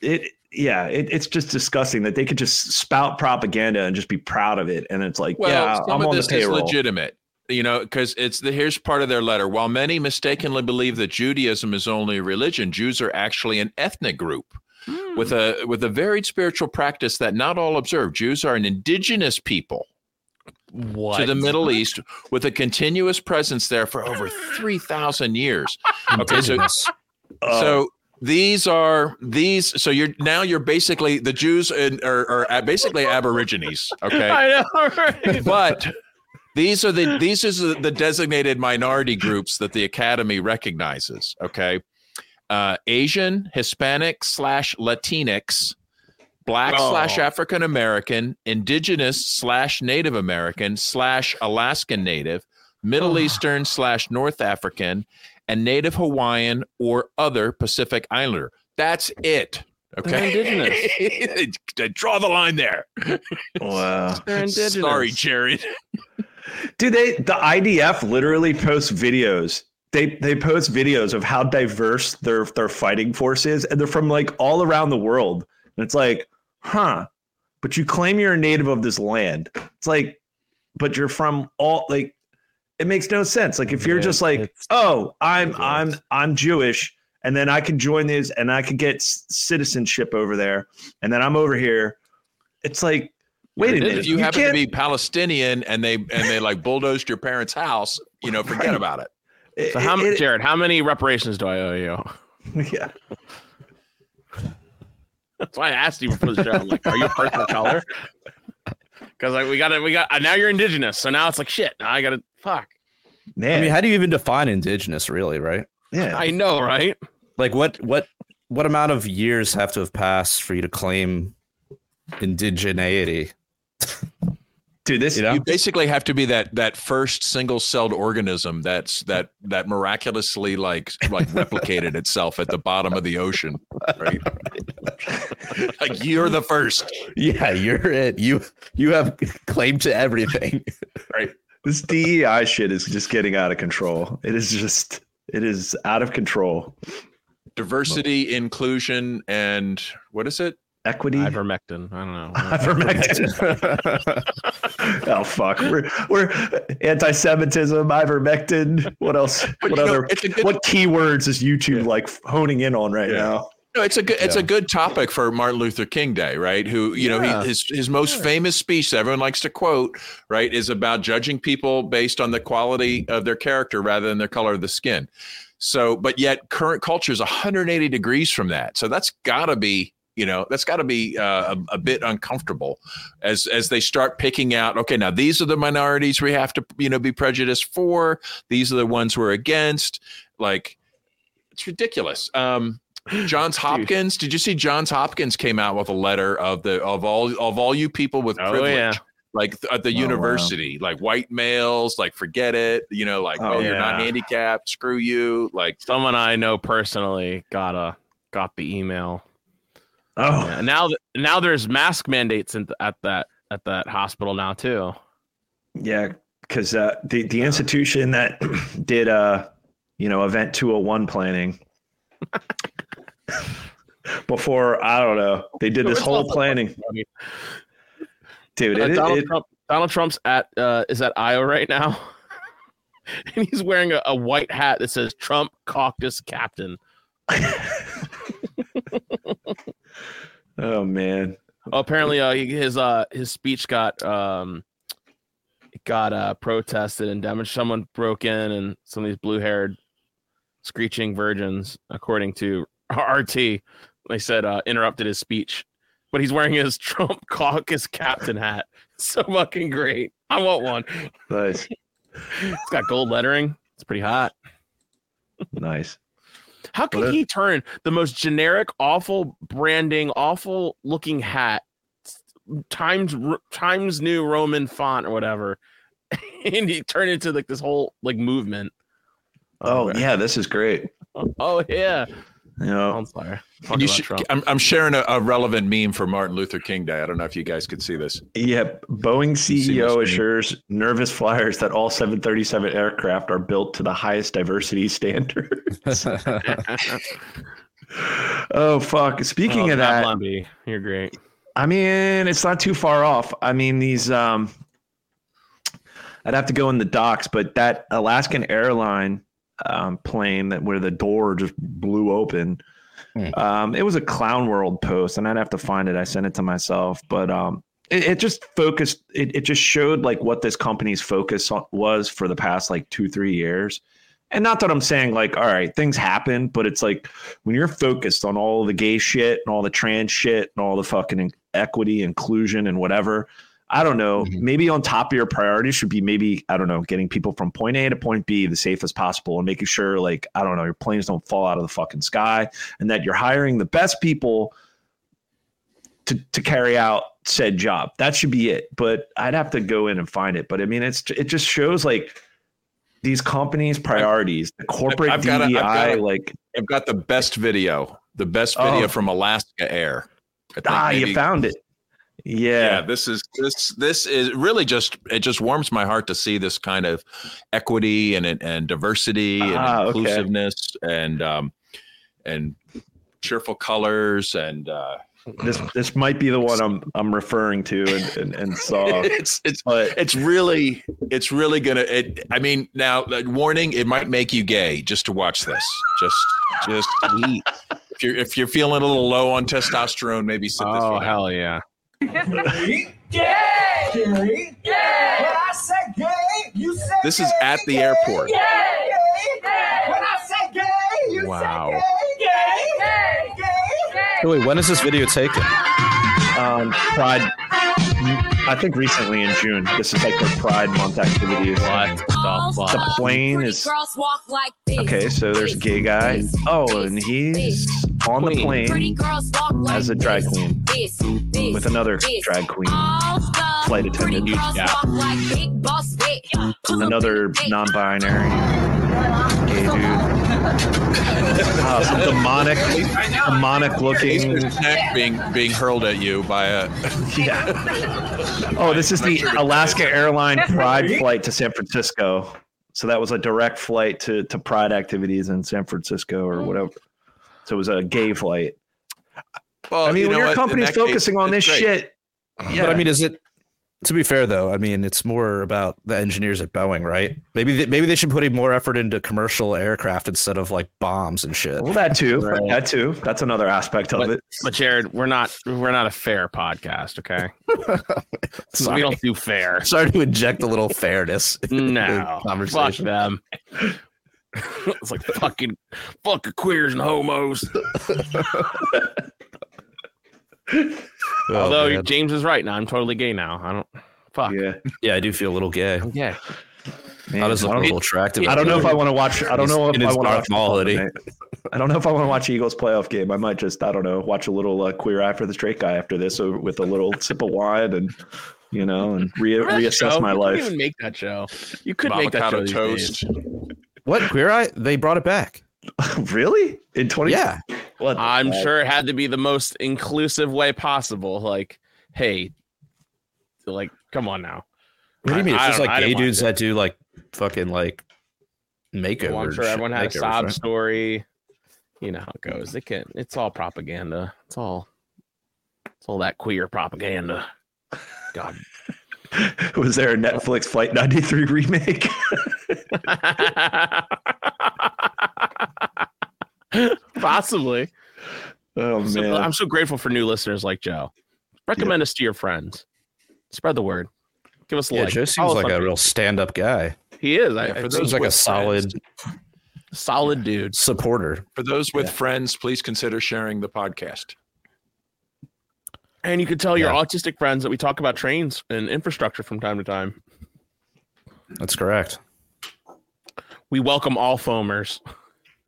C: it, yeah, it, it's just disgusting that they could just spout propaganda and just be proud of it. And it's like,
D: well,
C: yeah,
D: some
C: I'm
D: of
C: on the
D: this is legitimate. You know, because it's the here's part of their letter. While many mistakenly believe that Judaism is only a religion, Jews are actually an ethnic group with a with a varied spiritual practice that not all observe. Jews are an indigenous people
B: What?
D: to the Middle East with a continuous presence there for over three thousand years. Okay, so
F: Indigenous.
C: Uh,
D: so these are these. So you're now you're basically the Jews in, are, are basically Aborigines. Okay,
B: I know, right?
D: but these are the these are the designated minority groups that the academy recognizes okay uh, asian hispanic slash latinx black
C: Oh.
D: slash african american indigenous slash native american slash alaskan native middle eastern slash north african and native hawaiian or other pacific islander that's it Okay,
B: indigenous.
D: Draw the line there.
C: Wow.
B: They're indigenous.
D: Sorry, Jared.
C: Do they the IDF literally posts videos. They they post videos of how diverse their their fighting force is, and they're from like all around the world. And it's like, huh? But you claim you're a native of this land. It's like, but you're from all like it makes no sense. Like if you're
B: Yeah,
C: just like, oh, I'm. I'm I'm Jewish, and then I can join these and I can get citizenship over there, and then I'm over here. It's like, wait a minute,
D: If you happen to
C: can't-
D: be Palestinian and they and they like bulldozed your parents' house, you know, forget
C: Right.
D: about it.
B: So how,
C: it- it-
B: Jared? How many reparations do I owe you?
C: yeah.
B: That's why I asked you for the show. I'm like, are you a person of color? Because like we got to we got uh, now you're indigenous, so now it's like shit. Now I got to fuck.
C: Man,
F: I mean, how do you even define indigenous, really? Right?
C: yeah.
B: I know, right?
F: Like, what what what amount of years have to have passed for you to claim indigeneity?
C: Dude, this
F: You know?
D: You basically have to be that that first single-celled organism that's that that miraculously like like replicated itself at the bottom of the ocean, right? like you're the first.
F: Yeah, you're it. You you have claim to everything.
C: This DEI shit is just getting out of control. It is just it is out of control.
D: Diversity, inclusion, and what is it?
C: Equity.
B: Ivermectin. I don't know.
C: Ivermectin. oh fuck. We're we're anti-Semitism, ivermectin. What else?
D: But
C: what
D: you know,
C: other
D: good
C: what keywords is YouTube like honing in on right
D: Yeah.
C: now?
D: No, it's a good it's a good topic for Martin Luther King Day, right? Who you know he, his his most famous speech that everyone likes to quote, right, is about judging people based on the quality of their character rather than their color of the skin. So, but yet current culture is 180 degrees from that. So that's got to be you know that's got to be uh, a, a bit uncomfortable as as they start picking out okay now these are the minorities we have to you know be prejudiced for these are the ones we're against like it's ridiculous um Johns Hopkins. Did you see Johns Hopkins came out with a letter of the of all of all you people with
B: Oh,
D: privilege,
B: yeah.
D: like th- at the
C: Oh, wow.
D: university, like white males, like forget it, you know, like
C: Oh,
D: oh, you're not handicapped, screw you, like
B: Someone I know personally got a got the email.
C: Oh,
B: Yeah, now th- now there's mask mandates in, at that at that hospital now too.
C: yeah, because uh, the the institution that did uh you know event 201 planning before I don't know they did this whole planning, dude.
B: Uh,
C: It,
B: Donald
C: it,
B: Trump Donald Trump's at uh, is at Iowa right now, and he's wearing a, a white hat that says Trump Caucus Captain.
C: oh man,
B: Oh, apparently, uh, his uh his speech got um got uh protested and damaged. Someone broke in, and some of these blue haired screeching virgins, according to RT, they said uh interrupted his speech. But he's wearing his Trump caucus captain hat. So fucking great. I want one.
C: nice,
B: It's got gold lettering. It's pretty hot.
C: nice.
B: How
C: What
B: can he turn the most generic, awful branding, awful looking hat, Times Times New Roman font or whatever, and he turned it into like this whole like movement?
C: Oh
B: okay.
C: yeah, this is great.
B: Oh yeah.
C: You know,
B: I'm.
D: And you should, I'm, I'm sharing a, a relevant meme for Martin Luther King Day. I don't know if you guys could see this.
C: Yeah, Boeing CEO
D: this meme.
C: assures nervous flyers that all 737 aircraft are built to the highest diversity standards. oh fuck! Speaking
B: Oh,
C: of that,
B: Babylon you're great.
C: I mean, it's not too far off. I mean, these um I'd have to go in the docks, but that Alaskan airline um, plane that where the door just blew open.
F: Hmm.
C: Um, it was a clown world post, and I'd have to find it. I sent it to myself, but um, it, it just focused. It, it just showed like what this company's focus was for the past like two three years. And not that I'm saying like, all right, things happen, but it's like when you're focused on all the gay shit and all the trans shit and all the fucking equity, inclusion, and whatever. I don't know.
F: Mhm.
C: Maybe on top of your priorities should be maybe I don't know, getting people from point A to point B the safest possible, and making sure like I don't know, your planes don't fall out of the fucking sky, and that you're hiring the best people to to carry out said job. That should be it. But I'd have to go in and find it. But I mean, it's it just shows like these companies' priorities, the corporate
D: I've got a- I've
C: DEI,
D: got a-
C: like
D: I've got the best video the best video
C: Oh.
D: from Alaska Air.
C: Ah, you found it.
D: Yeah
C: Yeah.
D: this is this this is really just it just warms my heart to see this kind of equity and and diversity and
C: Ah, okay.
D: inclusiveness and um and cheerful colors and uh
C: This this might be the one I'm I'm referring to and, and, and saw.
D: it's it's
C: But
D: it's really it's really gonna it i mean now like, warning it might make you gay just to watch this just just if you're if you're feeling a little low on testosterone maybe sit this
B: Oh
D: one out.
B: hell yeah!
D: this is at the airport.
B: Wow.
F: Wait, when is this video taken?
C: um, Pride, I think recently in June. This is like their Pride Month activities.
B: What the fuck?
C: The plane is okay. So there's a gay guy. Oh, and he's on the plane
G: as a drag queen
C: with another drag queen, flight attendant, Yeah. another non-binary gay dude. Uh, some demonic, demonic looking.
D: Being being hurled at you by a
C: Yeah. Oh, this is the Alaska Airline Pride flight to San Francisco. So that was a direct flight to to Pride activities in San Francisco or whatever. So it was a gay flight.
D: well
C: I mean,
D: you know
C: when your
D: what?
C: Company's
D: that case,
C: focusing on this
D: great.
C: shit, yeah.
F: But I mean, is it? To be fair, though, I mean, it's more about the engineers at Boeing, right? Maybe they, maybe they should put more effort into commercial aircraft instead of like bombs and shit.
C: well, that too.
B: Right.
C: That too. That's another aspect of
B: But,
C: it.
B: but Jared, we're not we're not a fair podcast, okay? We don't do fair.
F: Sorry to inject a little fairness. in the
B: No, fuck
F: conversation.
B: them. it's like fucking fucking queers and homos.
F: Oh,
B: Although
F: man.
B: James is right now, I'm totally gay now. I don't. Fuck.
C: Yeah.
F: yeah, I do feel a little gay.
B: I'm.
C: Man,
F: How does
C: I
F: look a
C: don't,
F: little attractive?
C: I don't know if I want to watch. I don't know if I want to watch.
F: Maul
C: I don't know if I want to watch Eagles playoff game. I might just, I don't know, watch a little uh, queer eye for the straight guy after this, or with a little sip of wine, and you know, and re- reassess
B: show,
C: my
B: you
C: life.
B: couldn't even make that show. You could make that show
D: toast.
F: What queer eye? They brought it back.
C: really? In twenty?
F: Yeah,
C: What
B: I'm
C: fuck?
B: sure it had to be the most inclusive way possible. Like, hey, like, come on now.
F: What do you mean? It's
B: I
F: just
B: don't-
F: like gay dudes that do like fucking like makeovers.
B: Well, I'm sure everyone had a sob
F: right?
B: story. You know how it goes. It can. It's all propaganda. It's all. It's all that queer propaganda. God.
C: Was there a Netflix Flight 93 remake?
B: Possibly.
C: oh
B: So-
C: man.
B: I'm so grateful for new listeners like Joe. Recommend us to your friends. Spread the word. Give us a
F: Yeah,
B: like.
F: Joe seems
B: us
F: like
B: on
F: a real stand-up guy.
B: He is. I,
D: Yeah, for
B: I-
D: those
F: Seems like a solid
D: friends.
B: solid dude.
F: supporter.
D: for those with friends please consider sharing the podcast
B: And you can tell your
F: Yeah.
B: autistic friends that we talk about trains and infrastructure from time to time.
F: That's correct.
B: We welcome all foamers.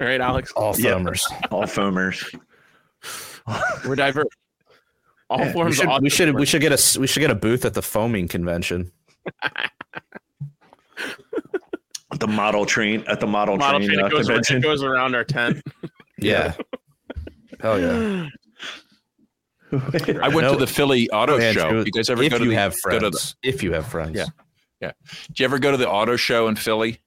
B: All right, Alex.
F: All
C: Yeah. All foamers.
B: We're diverse. All
C: Yeah,
F: We
B: forms
F: should,
B: of
F: we should we should get a s- we should get a booth at the foaming convention.
C: The model train at the model,
B: model
C: train,
B: train
C: uh,
B: goes,
C: convention.
B: it goes around our tent.
F: Yeah. Hell yeah.
D: i went
F: No.
D: to the philly auto
F: Andrew,
D: show you guys ever go to
F: you
D: the,
F: have
D: go to the
F: friends. if you have friends.
D: Yeah. Yeah. Did you ever go to the auto show in philly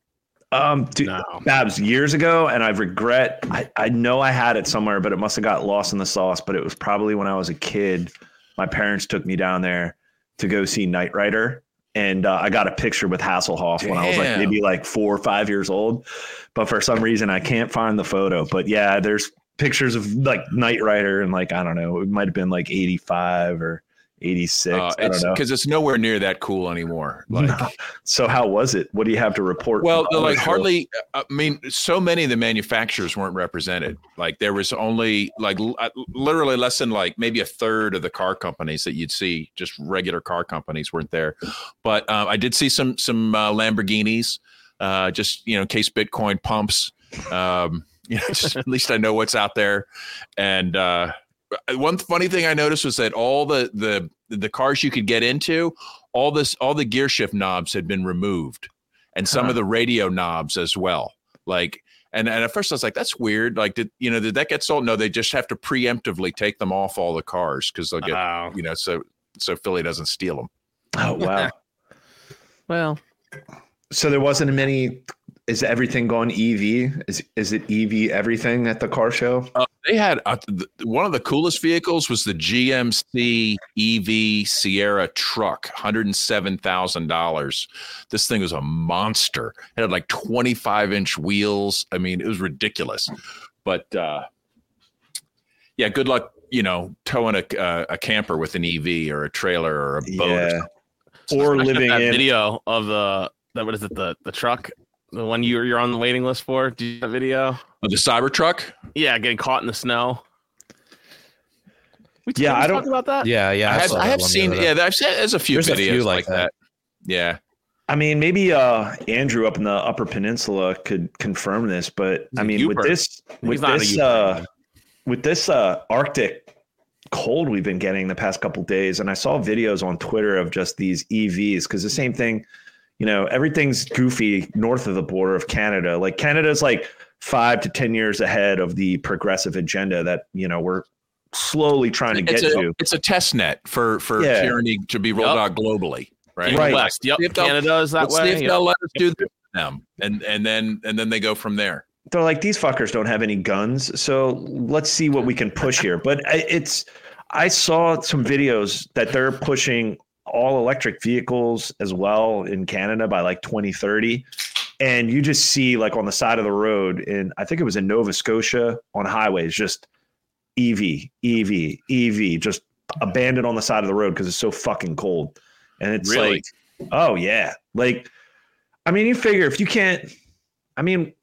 C: Um, dude,
B: No.
C: Babs, years ago, and I regret. I, I know I had it somewhere, but it must have got lost in the sauce. But it was probably when I was a kid. My parents took me down there to go see Knight Rider, and uh, I got a picture with Hasselhoff when I was like maybe like four or five years old. But for some reason, I can't find the photo. But yeah, there's pictures of like Knight Rider, and like I don't know, it might have been like 85 or 86.
D: uh,
C: I don't know.
D: because it's nowhere near that cool anymore like
C: So how was it? What do you have to report?
D: Well, like hardly. I mean, so many of the manufacturers weren't represented. Like there was only like uh, literally less than like maybe a third of the car companies that you'd see. Just regular car companies weren't there. But uh, I did see some some uh, Lamborghinis. Uh, just you know, in case Bitcoin pumps. Um, you know, just at least I know what's out there. And uh, one funny thing I noticed was that all the the the cars you could get into, all this all the gear shift knobs had been removed and some
C: Huh.
D: of the radio knobs as well. Like And and at first I was like, that's weird. Like, did you know did that get sold? No, they just have to preemptively take them off all the cars because they'll get
B: Wow.
D: you know so so Philly doesn't steal them.
C: Oh wow.
B: Well,
C: so there wasn't many. Is everything going EV? Is is it EV everything at the car show?
D: Uh, they had uh, th- one of the coolest vehicles was the GMC EV Sierra truck, hundred and seven thousand dollars. This thing was a monster. It had like twenty five inch wheels. I mean, it was ridiculous. But uh, yeah, good luck. You know, towing a uh, a camper with an EV or a trailer or a boat. Or
C: Yeah.
D: something.
C: Or
B: I got
C: living
B: that
C: in
B: video of the that what is it the the truck the one you you're on the waiting list for? Do you see that video?
D: Oh, the Cybertruck.
B: Yeah, getting caught in the snow. We
C: Yeah, I don't-
B: talk about that.
F: Yeah, yeah.
D: I have, I have seen.
F: other day.
D: Yeah, I've seen. There's a few
F: There's a
D: videos
F: few
D: like,
F: like
D: that. Yeah.
C: I mean, maybe uh, Andrew up in the Upper Peninsula could confirm this, but
B: He's
C: I
B: a
C: mean, with this, with
B: He's not a
C: this,
B: Yooper.
C: uh, with this uh, Arctic cold we've been getting the past couple days, and I saw videos on Twitter of just these EVs because the same thing, you know, everything's goofy north of the border of Canada. Like Canada's like five to ten years ahead of the progressive agenda that you know we're slowly trying to
D: it's
C: get
D: a,
C: to.
D: It's a test net for for
C: Yeah.
D: tyranny to be rolled
B: Yup.
D: out globally, right?
C: Right.
B: West. Yep.
D: If
B: Canada is that
D: Let's see
B: way.
D: if
B: Yep.
D: they'll let us do them, and and then and then they go from there.
C: they're like these fuckers don't have any guns so let's see what we can push here but uh, it's i saw some videos that they're pushing all electric vehicles as well in canada by like 2030 and you just see like on the side of the road in i think it was in nova scotia on highways just ev ev ev just abandoned on the side of the road because it's so fucking cold and it's
D: Really?
C: like oh yeah like i mean you figure if you can't i mean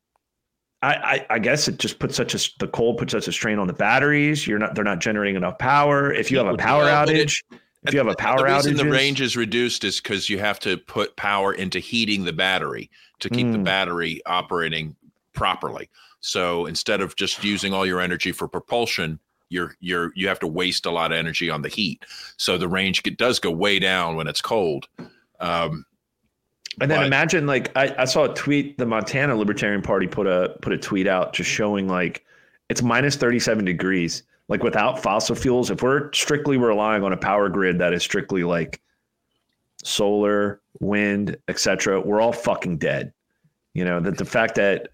C: I, I, I guess it just puts such a the cold puts such a strain on the batteries. You're not they're not generating enough power. If you have a power outage, if you have a power
D: the reason
C: outage,
D: the range is reduced is because you have to put power into heating the battery to keep the
C: Mm.
D: battery operating properly. So instead of just using all your energy for propulsion, you're you're you have to waste a lot of energy on the heat. So the range does go way down when it's cold. Um,
C: And then
D: But-
C: imagine like I, I saw a tweet. The Montana Libertarian Party put a put a tweet out just showing like it's minus thirty seven degrees. Like without fossil fuels, if we're strictly relying on a power grid that is strictly like solar, wind, etc., we're all fucking dead. You know that the fact that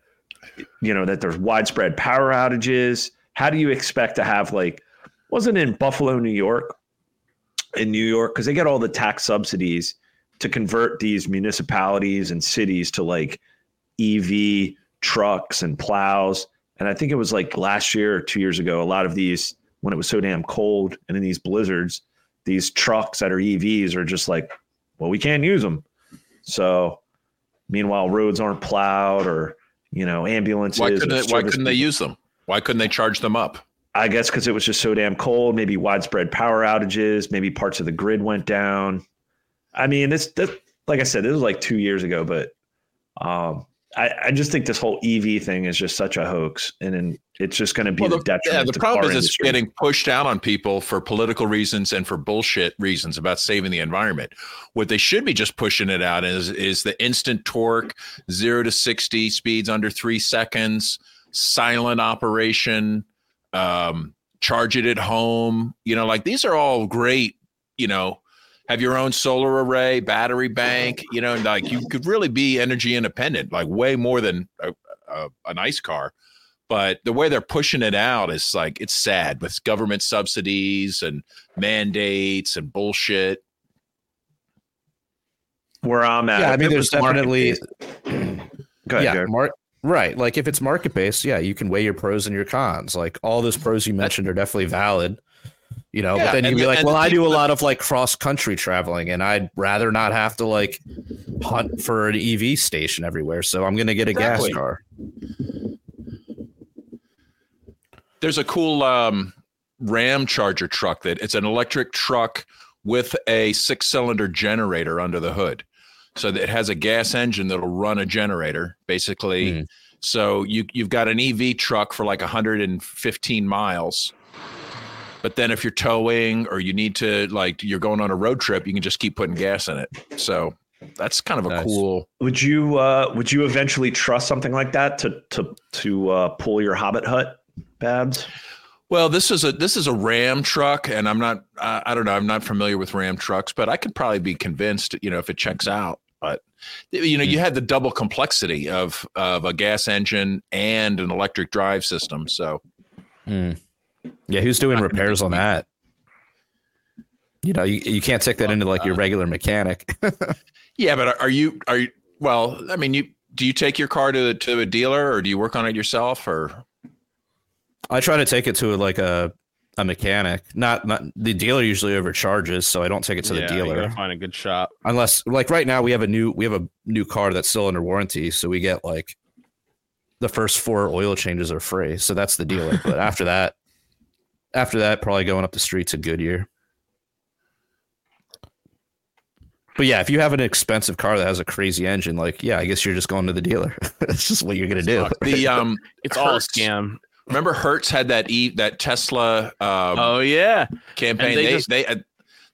C: you know that there's widespread power outages. How do you expect to have like wasn't in Buffalo, New York, in New York because they get all the tax subsidies to convert these municipalities and cities to like EV trucks and plows. And I think it was like last year or two years ago, a lot of these, when it was so damn cold and in these blizzards, these trucks that are EVs are just like, well, we can't use them. So meanwhile, roads aren't plowed or, you know, ambulances.
D: why couldn't they, why couldn't they use them? Why couldn't they charge them up?
C: I guess because it was just so damn cold, maybe widespread power outages, maybe parts of the grid went down. I mean, this, this like I said, this was like two years ago, but um, I, I just think this whole EV thing is just such a hoax, and then it's just going to be
D: Well,
C: the,
D: the,
C: detriment.
D: yeah, the problem is it's getting pushed out on people for political reasons and for bullshit reasons about saving the environment. What they should be just pushing it out is is the instant torque, zero to sixty speeds under three seconds, silent operation, um, charge it at home. You know, like these are all great. You know, have your own solar array, battery bank. You know, like you could really be energy independent, like way more than a, a, a nice car but the way they're pushing it out is like it's sad with government subsidies and mandates and bullshit.
C: where I'm at.
F: yeah, I mean, there's definitely
C: Go ahead,
F: yeah,
C: Jared.
F: mar- right. Like if it's market based, yeah, you can weigh your pros and your cons. Like all those pros you mentioned are definitely valid. You know,
D: Yeah,
F: but then you'd be like, well, I do a lot of like cross country traveling, and I'd rather not have to like hunt for an EV station everywhere. So I'm gonna get a
D: Exactly.
F: gas car.
D: There's a cool um, Ramcharger truck that it's an electric truck with a six cylinder generator under the hood. So that it has a gas engine that'll run a generator basically.
F: Hmm.
D: So you you've got an EV truck for like 115 miles. But then if you're towing or you need to like you're going on a road trip, you can just keep putting gas in it. So that's kind of a
F: Nice.
D: cool.
C: Would you uh, would you eventually trust something like that to to to uh, pull your Hobbit hut, Babs?
D: Well, this is a this is a Ram truck, and I'm not uh, I don't know I'm not familiar with Ram trucks, but I could probably be convinced, you know, if it checks out. But you know, you had the double complexity of of a gas engine and an electric drive system. So
F: Hmm. Yeah, who's doing repairs on that? You know, you, you can't take that into like your uh, regular mechanic.
D: yeah, but are, are you are you well? I mean, you do you take your car to to a dealer or do you work on it yourself or?
F: I try to take it to like a a mechanic. Not not the dealer usually overcharges, so I don't take it to the
B: Yeah, You
F: dealer
B: gotta find a good shop.
F: unless like right now we have a new we have a new car that's still under warranty, so we get like the first four oil changes are free. So that's the dealer. but after that, after that, probably going up the streets of Goodyear. But yeah, if you have an expensive car that has a crazy engine, like yeah, I guess you're just going to the dealer. That's just what you're gonna do.
D: The um,
B: It's all a scam.
D: Remember, Hertz had that e that Tesla um,
B: Oh yeah,
D: campaign.
B: and they
D: They
B: just-
D: they uh,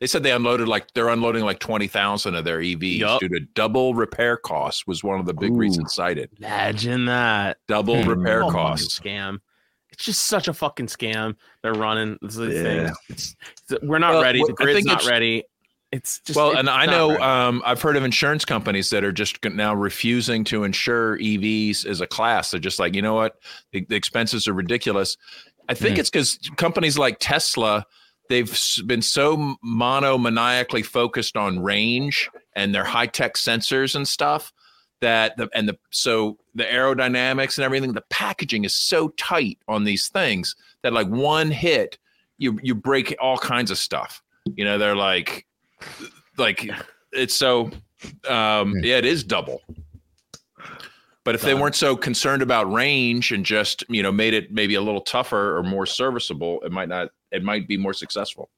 D: they said they unloaded like they're unloading like twenty thousand of their EVs
B: Yup.
D: due to double repair costs. Was one of the big
C: Ooh.
D: reasons cited.
B: imagine that.
D: Double
F: Hmm.
D: repair
B: Oh,
D: costs.
B: scam. It's just such a fucking scam. They're running this
C: Yeah.
B: thing. It's, it's- we're not
D: Well,
B: ready. The
D: I
B: grid's not
D: it's-
B: ready. It's just
D: well,
B: it's
D: and I know um, I've heard of insurance companies that are just now refusing to insure EVs as a class. They're just like, you know what, the, the expenses are ridiculous. I think
F: Hmm.
D: it's because companies like Tesla, they've been so monomaniacally focused on range and their high tech sensors and stuff that the and the so the aerodynamics and everything, the packaging is so tight on these things that like one hit, you you break all kinds of stuff. You know, they're like like it's so um yeah. it is double. But if they weren't so concerned about range and just you know made it maybe a little tougher or more serviceable it might not it might be more successful.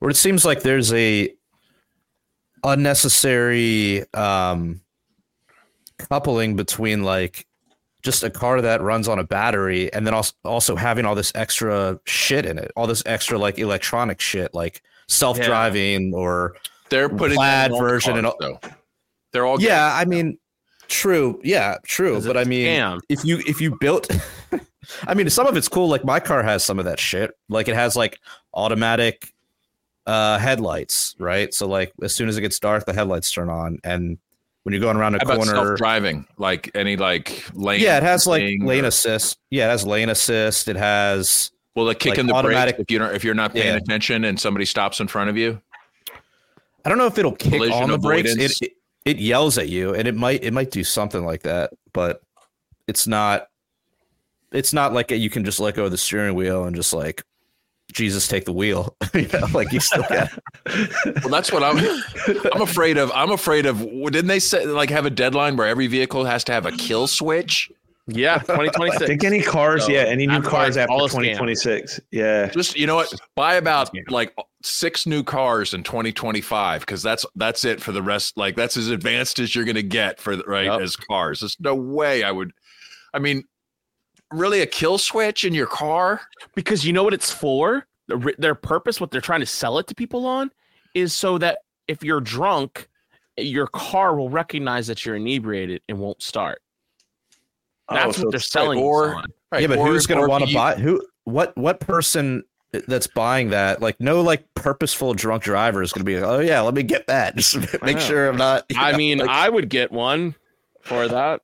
F: Or it seems like there's a unnecessary um coupling between like just a car that runs on a battery and then also also having all this extra shit in it all this extra like electronic shit like self-driving or
D: they're putting
F: Plaid
D: that in the
F: version and
D: cars, though. they're all
F: yeah i mean true yeah true but i mean
B: scam.
F: if you if you built i mean some of it's cool like my car has some of that shit like it has like automatic uh headlights right? So like as soon as it gets dark the headlights turn on. And when you're going around a
D: How
F: corner
D: self-driving? Like any like lane
F: yeah it has like lane
D: or-
F: assist. Yeah it has lane assist. It has
D: will it kick
F: like
D: in the
F: automatic-
D: brakes if you don't if you're not paying
F: Yeah.
D: attention and somebody stops in front of you?
F: I don't know if it'll kick
D: Collision
F: on the brakes. It, it it yells at you and it might it might do something like that but it's not it's not like you can just let go of the steering wheel and just like jesus take the wheel you know like you still got
D: well that's what i'm i'm afraid of i'm afraid of didn't they say like have a deadline where every vehicle has to have a kill switch
B: yeah,
C: I
B: 2026.
C: think any cars,
B: So,
C: yeah, any new cars after
B: all scam.
C: 2026. Yeah.
D: just you know what buy about like six new cars in 2025 because that's that's it for the rest like that's as advanced as you're going to get for right
B: Yep.
D: as cars there's no way i would i mean really a kill switch in your car?
B: Because you know what it's for? The ri- their purpose what they're trying to sell it to people on is so that if you're drunk your car will recognize that you're inebriated and won't start. Oh, that's
C: Oh, so
B: what they're
C: it's
B: selling
D: or-
B: on.
D: right
F: yeah but
D: or-
F: who's gonna want to buy who what what person that's buying that like no like purposeful drunk driver is gonna be like oh yeah let me get that. Just make sure i'm not
B: i
F: know,
B: mean
F: like-
B: i would get one for that.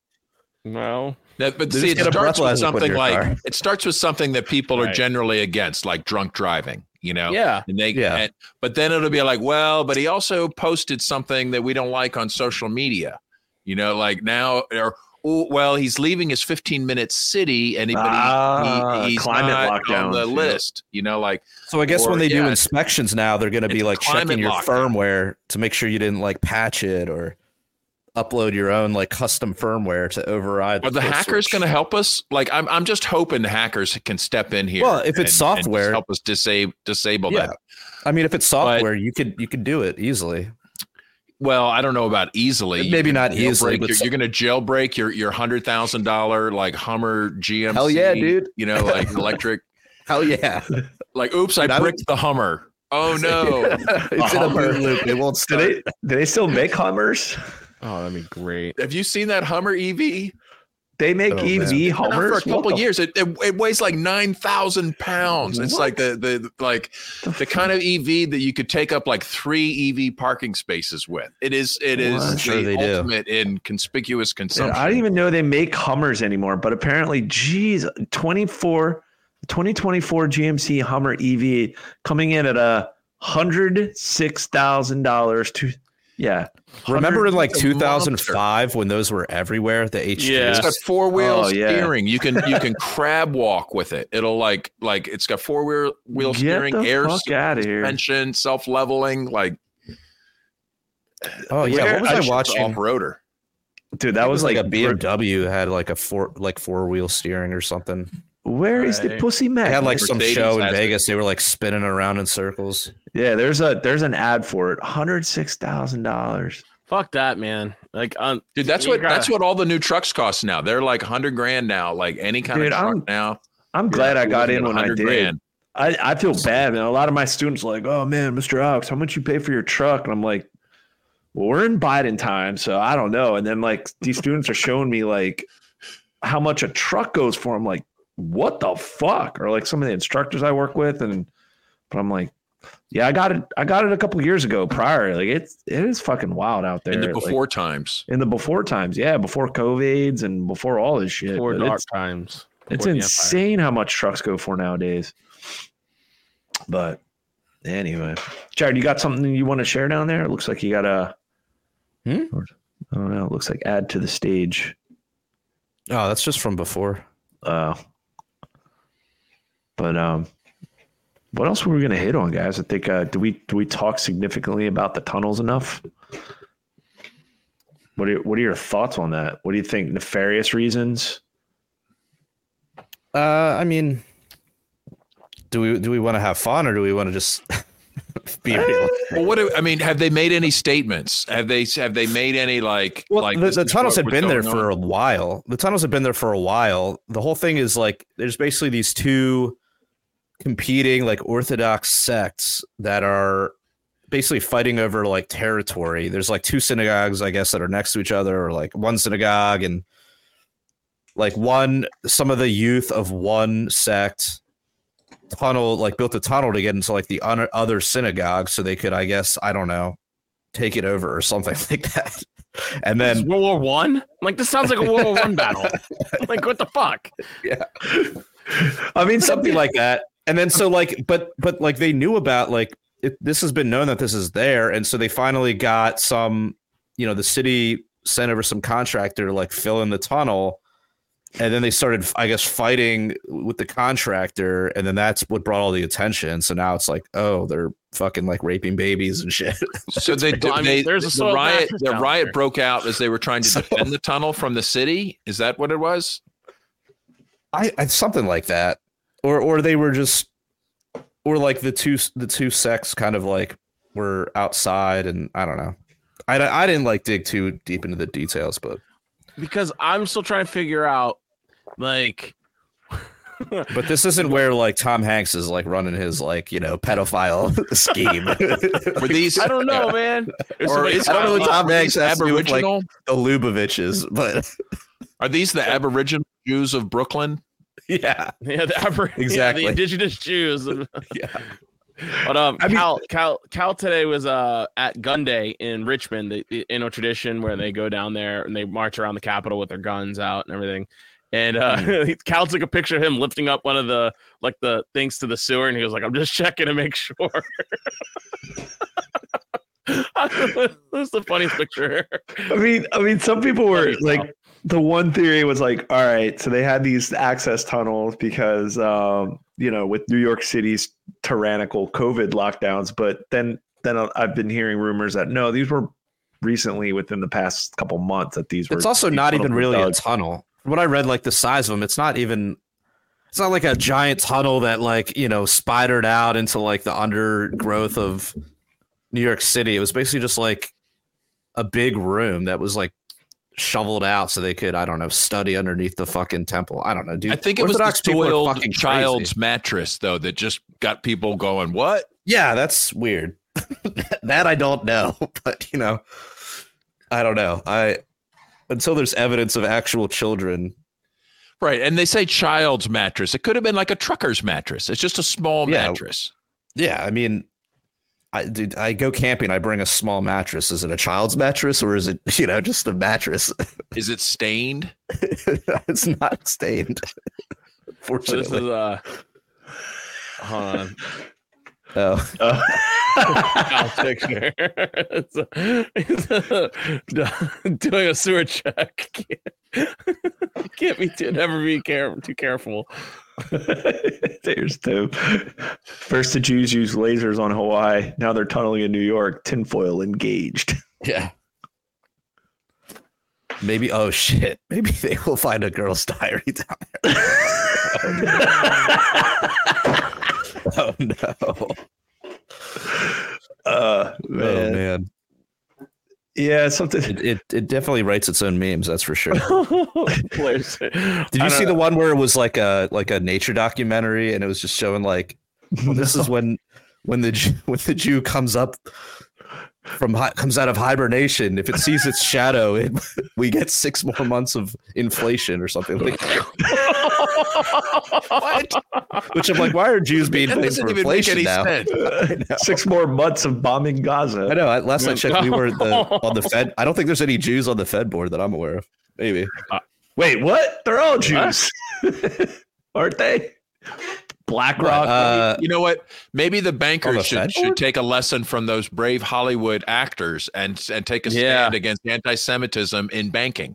B: No
D: That, but
F: They
D: see, it starts with
F: breathalyzer put in
D: something like
F: car.
D: it starts with something that people are generally against, like drunk driving. You know,
B: yeah
D: and they
F: Yeah.
D: and- but then it'll be like, well, but he also posted something that we don't like on social media. You know, like now or oh, well, he's leaving his 15 minute city and he, he-
C: Ah,
D: he, he's
C: climate
D: not on
C: lockdowns,
D: the
C: yeah.
D: list. You know, like
F: So I guess
D: Or-
F: when they do inspections now, they're going to be like checking your
D: lockdown.
F: firmware to make sure you didn't like patch it or upload your own like custom firmware to override.
D: are the
F: kill
D: hackers
F: switch.
D: going to help us? Like, I'm I'm just hoping the hackers can step in here.
F: Well, if it's
D: and- and
F: software-
D: help us disable disable
F: Yeah.
D: that.
F: I mean, if it's software, you could you could do it easily.
D: Well, I don't know about easily.
F: Maybe not easily, but
D: You're,
F: so-
D: you're going to jailbreak your your hundred thousand dollar like Hummer GMC.
F: Hell yeah, dude.
D: You know, like electric.
F: Hell yeah!
D: Like, oops, I
F: Dude, I would-
D: bricked the Hummer. Oh no!
F: it's in a boot loop. It won't
C: Do
F: start.
C: they do they still make Hummers?
B: Oh, that'd be great.
D: Have you seen that Hummer EV?
C: They make
F: Oh,
C: EV
F: man.
C: Hummers
D: for a couple
C: the
D: years. It, it it weighs like nine thousand pounds. It's like the the like the kind of EV that you could take up like three EV parking spaces with. It is it is
C: What?
F: Sure
D: the
F: they do.
D: ultimate in conspicuous
C: Yeah,
D: consumption.
C: I didn't even know they make Hummers anymore, but apparently, geez, 24, 2024 GMC Hummer EV coming in at a hundred six thousand dollars to yeah.
F: Remember in like
D: It's a monster.
F: 2005 when those were everywhere? The H2s.
B: Yeah.
D: It's got four wheel
C: Oh, yeah.
D: steering. You can you can crab walk with it. It'll like like it's got four wheel wheel
C: Get
D: steering,
C: the
D: air
C: fuck out
D: suspension, self leveling. Like
F: Oh yeah, what was I
D: off
F: watching?
D: roader?
C: Dude, that
F: It
C: was,
F: like,
C: like
F: a BMW had like a four like four wheel steering or something.
C: Where is the
B: Right.
C: pussy
F: They had like some show in
D: has it.
F: Vegas. They were like spinning around in circles.
C: yeah, there's a there's an ad for it. Hundred six thousand dollars.
B: Fuck that, man. Like, um,
D: Dude, that's what
B: gotta-
D: that's what all the new trucks cost now. They're like hundred grand now. Like any kind
C: Dude,
D: of truck
C: I'm
D: now.
C: I'm glad I got in
D: at
C: when I did.
D: grand.
C: I, I feel bad, man. A lot of my students are like, oh man, Mr. Alex, how much you pay for your truck? And I'm like, well, we're in Biden time, so I don't know. And then like these students are showing me like how much a truck goes for. I'm like, what the fuck? Or like some of the instructors I work with, and but I'm like, yeah, I got it. I got it a couple years ago. Prior, like it's it is fucking wild out there.
D: in the
C: like,
D: before times.
C: in the before times, yeah, before COVIDs and before all this shit.
B: before
C: But
B: dark
C: it's-
B: times.
C: it's
B: before the Empire.
C: insane how much trucks go for nowadays. But anyway, Jared, you got something you want to share down there? It looks like you got a.
F: Hmm?
C: I don't know. It looks like add to the stage.
F: Oh, that's just from before.
C: Uh, but um, what else were we gonna hit on, guys? I think uh, do we do we talk significantly about the tunnels enough? What are what are your thoughts on that? What do you think? Nefarious reasons?
F: Uh, I mean, do we do we want to have fun or do we want to just be real?
D: Well, what do, I mean, have they made any statements? Have they have they made any like
F: Well,
D: like
F: the, the tunnels
D: what
F: have been there
D: going
F: for a while. The tunnels have been there for a while. The whole thing is like there's basically these two competing like orthodox sects that are basically fighting over like territory. There's like two synagogues, I guess, that are next to each other, or like one synagogue and like one some of the youth of one sect tunnel like built a tunnel to get into like the other synagogue so they could i guess i don't know take it over or something like that and then
B: World War One. Like this sounds like a World War One battle. like what the fuck?
C: Yeah i mean,
F: something like that and then so like but but like they knew about like it, this has been known that this is there and so they finally got some you know the city sent over some contractor to like fill in the tunnel and then they started i guess fighting with the contractor and then that's what brought all the attention so now it's like oh they're fucking like raping babies and shit
D: So they,
B: Well, I mean,
D: they
B: there's a
D: the riot the riot
B: there.
D: broke out as they were trying to
F: So-
D: defend the tunnel from the city. Is that what it was?
F: I, I something like that, or or they were just, or like the two the two sects kind of like were outside, and I don't know. I I didn't like dig too deep into the details, but
B: Because I'm still trying to figure out, like,
F: but this isn't where like Tom Hanks is like running his like you know pedophile scheme.
D: Were these
B: I don't know, man. There's
D: or
B: somebody-
D: is,
F: I don't know what Tom Hanks has to do with, like-
D: Aboriginal?
F: the Lubavitches, but
D: Are these the Aboriginal Jews of Brooklyn?
F: Yeah,
B: Yeah, the, Abor- yeah,
F: Exactly.
B: the indigenous Jews.
F: yeah.
B: But um,
C: I mean-
B: Cal, Cal, Cal today was uh at Gun Day in Richmond, the, the Inno tradition where they go down there and they march around the Capitol with their guns out and everything. And uh, Cal took a picture of him lifting up one of the like the things to the sewer, and he was like, "I'm just checking to make sure." That's the funniest picture.
C: I mean, I mean, some people were like. The one theory was like, all right, so they had these access tunnels because, um, you know, with New York City's tyrannical COVID lockdowns, but then, then I've been hearing rumors that no, these were recently within the past couple months that these were.
F: It's also not even really a tunnel. What I read, like the size of them, it's not even. It's not like a giant tunnel that, like you know, spidered out into like the undergrowth of New York City. It was basically just like a big room that was like shoveled out so they could, I don't know, study underneath the fucking temple. I don't know, dude.
D: I think it was the
F: Orthodox
D: soiled
F: fucking
D: child's
F: crazy.
D: mattress though that just got people going. What?
F: Yeah, that's weird. that I don't know, but you know, I don't know. I until there's evidence of actual children.
D: Right. And they say child's mattress. It could have been like a trucker's mattress. It's just a small
F: Yeah.
D: mattress.
F: Yeah, I mean, I dude, I go camping. I bring a small mattress. Is it a child's mattress or is it you know just a mattress?
D: Is it stained?
F: it's not stained.
B: So this is
F: Fortunately,
B: uh hold on.
F: oh,
B: I'll picture. it's a, it's a- doing a sewer check. Can't be too, never be care, too careful.
C: There's two. First, the Jews used lasers on Hawaii. Now they're tunneling in New York. Tinfoil engaged.
F: yeah. Maybe. Oh shit. Maybe they will find a girl's diary down there. oh no.
C: Uh,
F: Oh
C: man.
F: Man.
C: Yeah, something.
F: It, it it definitely writes its own memes. That's for sure. Did you see the one where it was like a like a nature documentary and it was just showing like well, this is when when the Jew- when the Jew comes up from hi- comes out of hibernation if it sees its shadow it, we get six more months of inflation or something like what? Which I'm like why are Jews being
D: That
F: blamed for
D: even make
F: inflation
D: any
F: now
D: sense.
C: Six more months of bombing Gaza.
F: I know I, last I checked we were the, on the Fed I don't think there's any Jews on the Fed board that I'm aware of maybe
C: Wait, what? They're all Jews, aren't they? BlackRock.
F: uh,
D: You know what? Maybe the
F: On the
D: bankers should, should take a lesson from those brave Hollywood actors and and take a
B: Yeah.
D: stand against anti-Semitism in banking.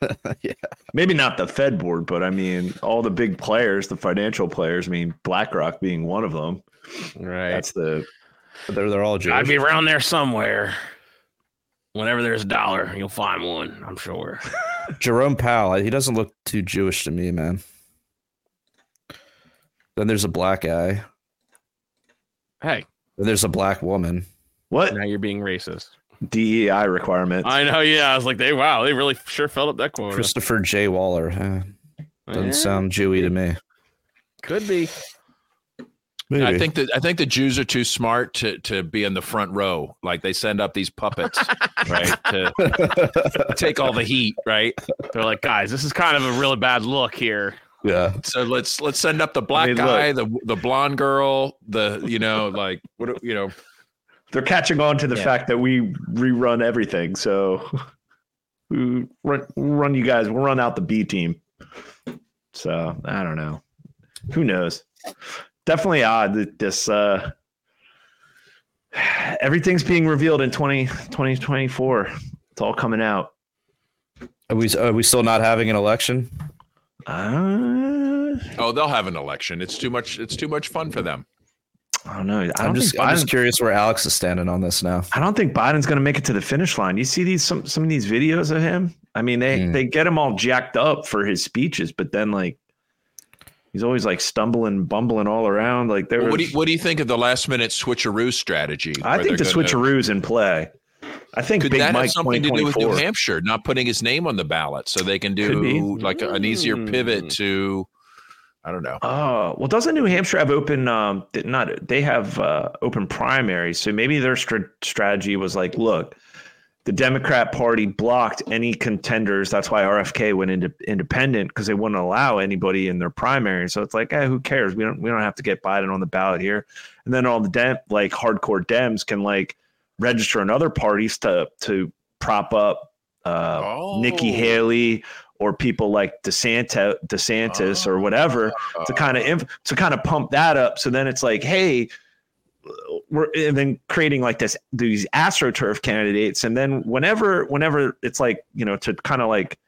C: Maybe not the Fed board, but I mean, all the big players, the financial players. I mean, BlackRock being one of them.
B: right.
C: That's the.
F: they're they're all Jewish
B: I'd be around there somewhere. Whenever there's a dollar, you'll find one. I'm sure.
F: Jerome Powell, he doesn't look too Jewish to me, man. Then there's a black guy.
B: Hey,
F: Then there's a black woman.
C: What
B: now you're being racist.
C: DEI requirements?
B: I know. Yeah, I was like, they wow, they really sure filled up that quota.
F: Christopher J. Waller. eh, doesn't
B: Yeah,
F: sound Jewy to me.
B: could be.
D: I think that I think the Jews are too smart to to be in the front row. Like they send up these puppets, right, to take all the heat, right?
B: They're like, guys, this is kind of a really bad look here.
F: yeah.
D: So let's let's send up the black
C: mean,
D: guy, the the blonde girl, the you know like what you know
C: They're catching on to the
F: Yeah.
C: fact that we rerun everything. So we run, run you guys. We'll run out the B team. So I don't know. Who knows? Definitely odd that this uh everything's being revealed in 20, 2024. It's all coming out.
F: Are we are we still not having an election?
C: Uh,
D: oh they'll have an election. It's too much. It's too much fun for them.
C: I don't know. I
F: I'm just
C: think
F: I'm just curious where Alex is standing on this now.
C: I don't think Biden's going to make it to the finish line. You see these some some of these videos of him. I mean, they
F: Hmm.
C: they get him all jacked up for his speeches, but then like he's always like stumbling, bumbling all around. Like there
D: Well, what do you, what do you think of the last minute switcheroo strategy?
C: I think the
D: they're gonna-
C: switcheroo's in play. I think
D: Could
C: Big
D: that
C: Mike
D: have something to do with New Hampshire not putting his name on the ballot so they can do like a- an easier pivot
B: Mm.
D: to I don't know.
C: Oh well, doesn't New Hampshire have open? Um, not they have uh, open primaries, so maybe their str- strategy was like, look, the Democrat Party blocked any contenders. That's why RFK went into independent because they wouldn't allow anybody in their primary. So it's like, eh, who cares? We don't we don't have to get Biden on the ballot here. And then all the dem like hardcore Dems can like register in other parties to to prop up uh, Nikki
D: Oh.
C: Haley or people like DeSantis, DeSantis or whatever to kind of inf- to kind of pump that up. So then it's like, hey, we're and then creating like this these astroturf candidates, and then whenever whenever it's like you know to kind of like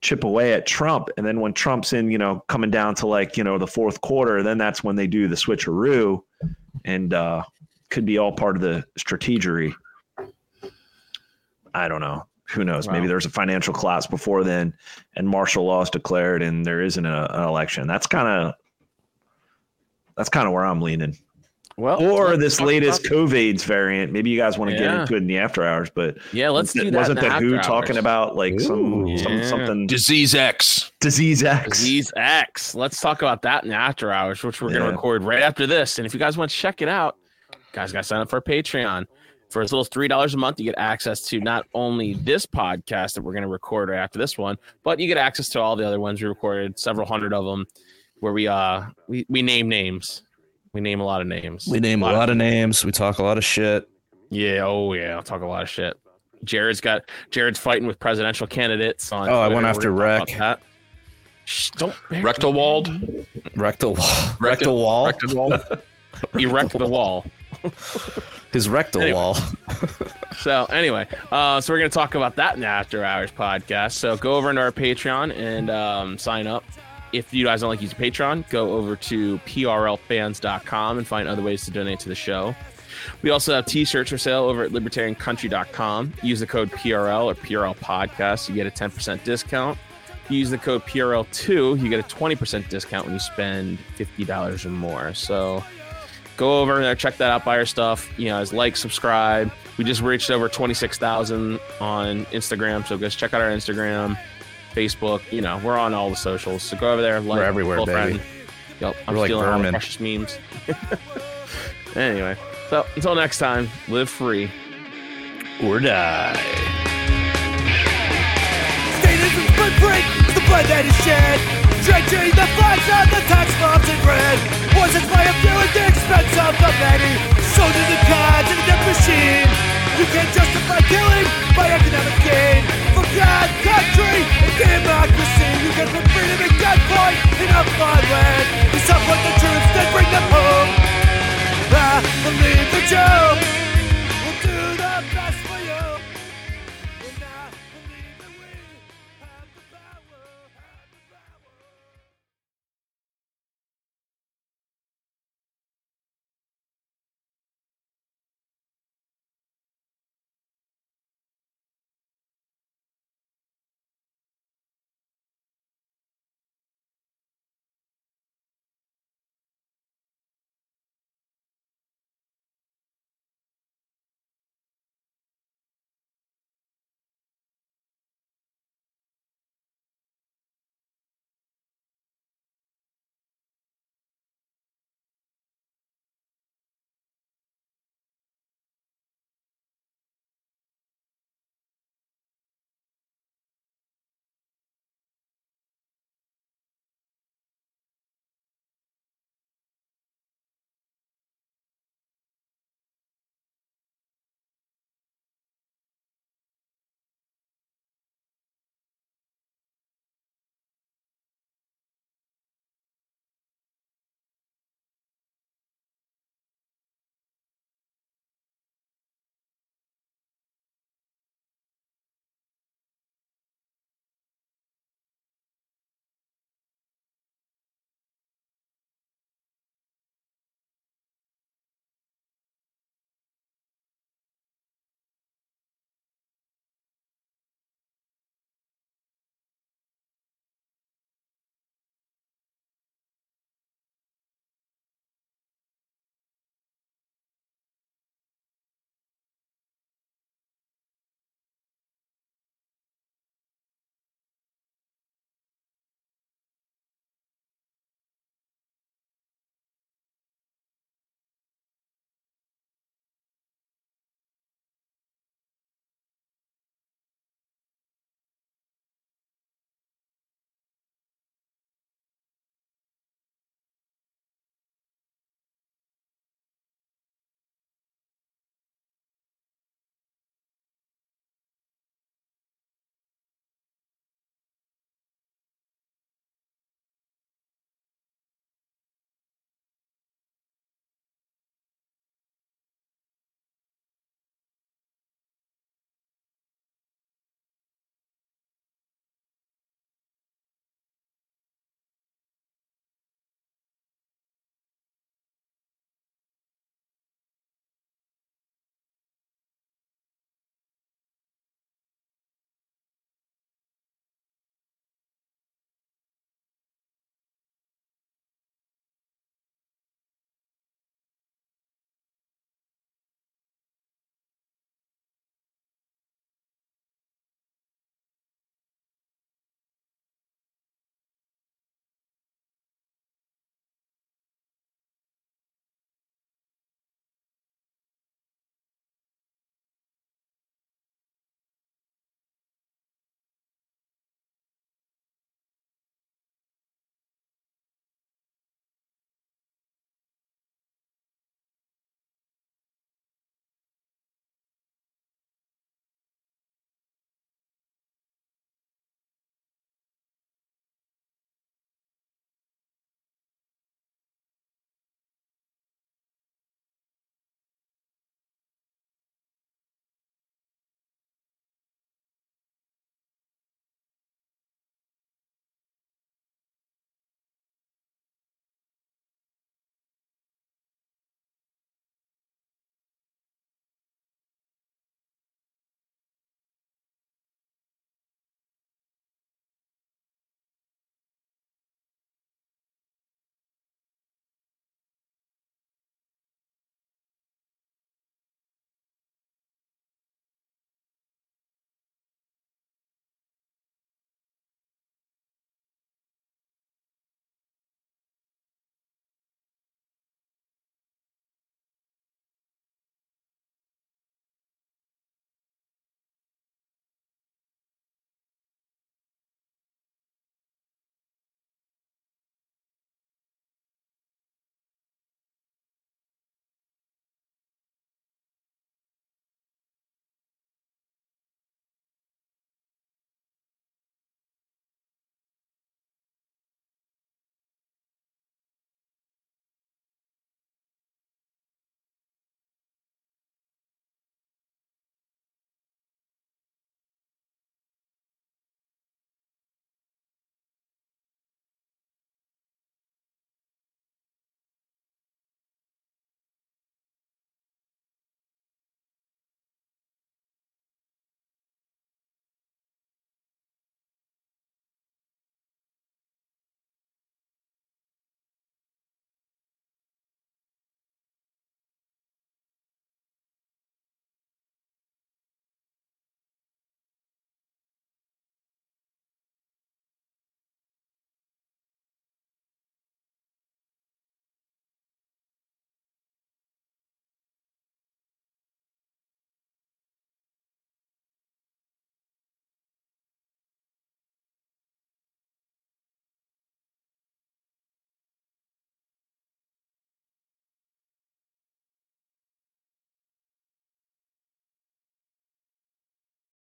C: chip away at Trump, and then when Trump's in, you know, coming down to like you know the fourth quarter, then that's when they do the switcheroo, and uh could be all part of the strategery. I don't know. Who knows? Maybe there's a financial collapse before then, and martial law is declared, and there isn't a, an election. That's kind of that's kind of where I'm leaning.
B: Well,
C: or this latest
B: about-
C: COVID's variant. Maybe you guys want to get into it in the after hours, but
B: Yeah, let's
C: wasn't
B: do that.
C: Wasn't
B: in
C: the Who
B: after
C: talking about like some,
F: Ooh.
C: some
B: Yeah.
C: something
D: Disease X.
C: disease X?
B: Disease X. Let's talk about that in the after hours, which we're going to record right after this. And if you guys want to check it out, guys, got to sign up for Patreon. For as little as three dollars a month, you get access to not only this podcast that we're going to record right after this one, but you get access to all the other ones we recorded, several hundred of them, where we uh we, we name names. We name a lot of names.
F: We name a lot of names. We talk a lot of shit.
B: Yeah, oh yeah, I'll talk a lot of shit. Jared's got Jared's fighting with presidential candidates on.
F: Oh, I went after
B: gonna
F: Rec.
B: that. Shh, don't
D: Rectal walled.
F: Rectal wall. Rectal wall.
D: Rectal wall.
B: erect the wall.
F: His rectal
B: Anyway.
F: wall.
B: So anyway, uh, so we're gonna talk about that in the After Hours podcast. So go over into our Patreon and um, sign up. If you guys don't like using Patreon, go over to prlfans.com and find other ways to donate to the show. We also have t-shirts for sale over at libertariancountry.com. Use the code PRL or PRL podcast. You get a 10% discount. If you use the code PRL2, you get a 20% discount when you spend $50 or more. So go over there, check that out, buy our stuff. You know, as like, subscribe. We just reached over 26,000 on Instagram. So just check out our Instagram, Facebook. You know, we're on all the socials. So go over there, like,
F: We're everywhere,
B: tell a
F: baby.
B: friend. Yep, I'm
F: We're like
B: stealing all the precious memes. anyway, so until next time, live free or die.
H: Statism blood break the blood that is shed. Drenching the flags of the tax bombs in red. Poisons by a few at the expense of the many. Soldiers and gods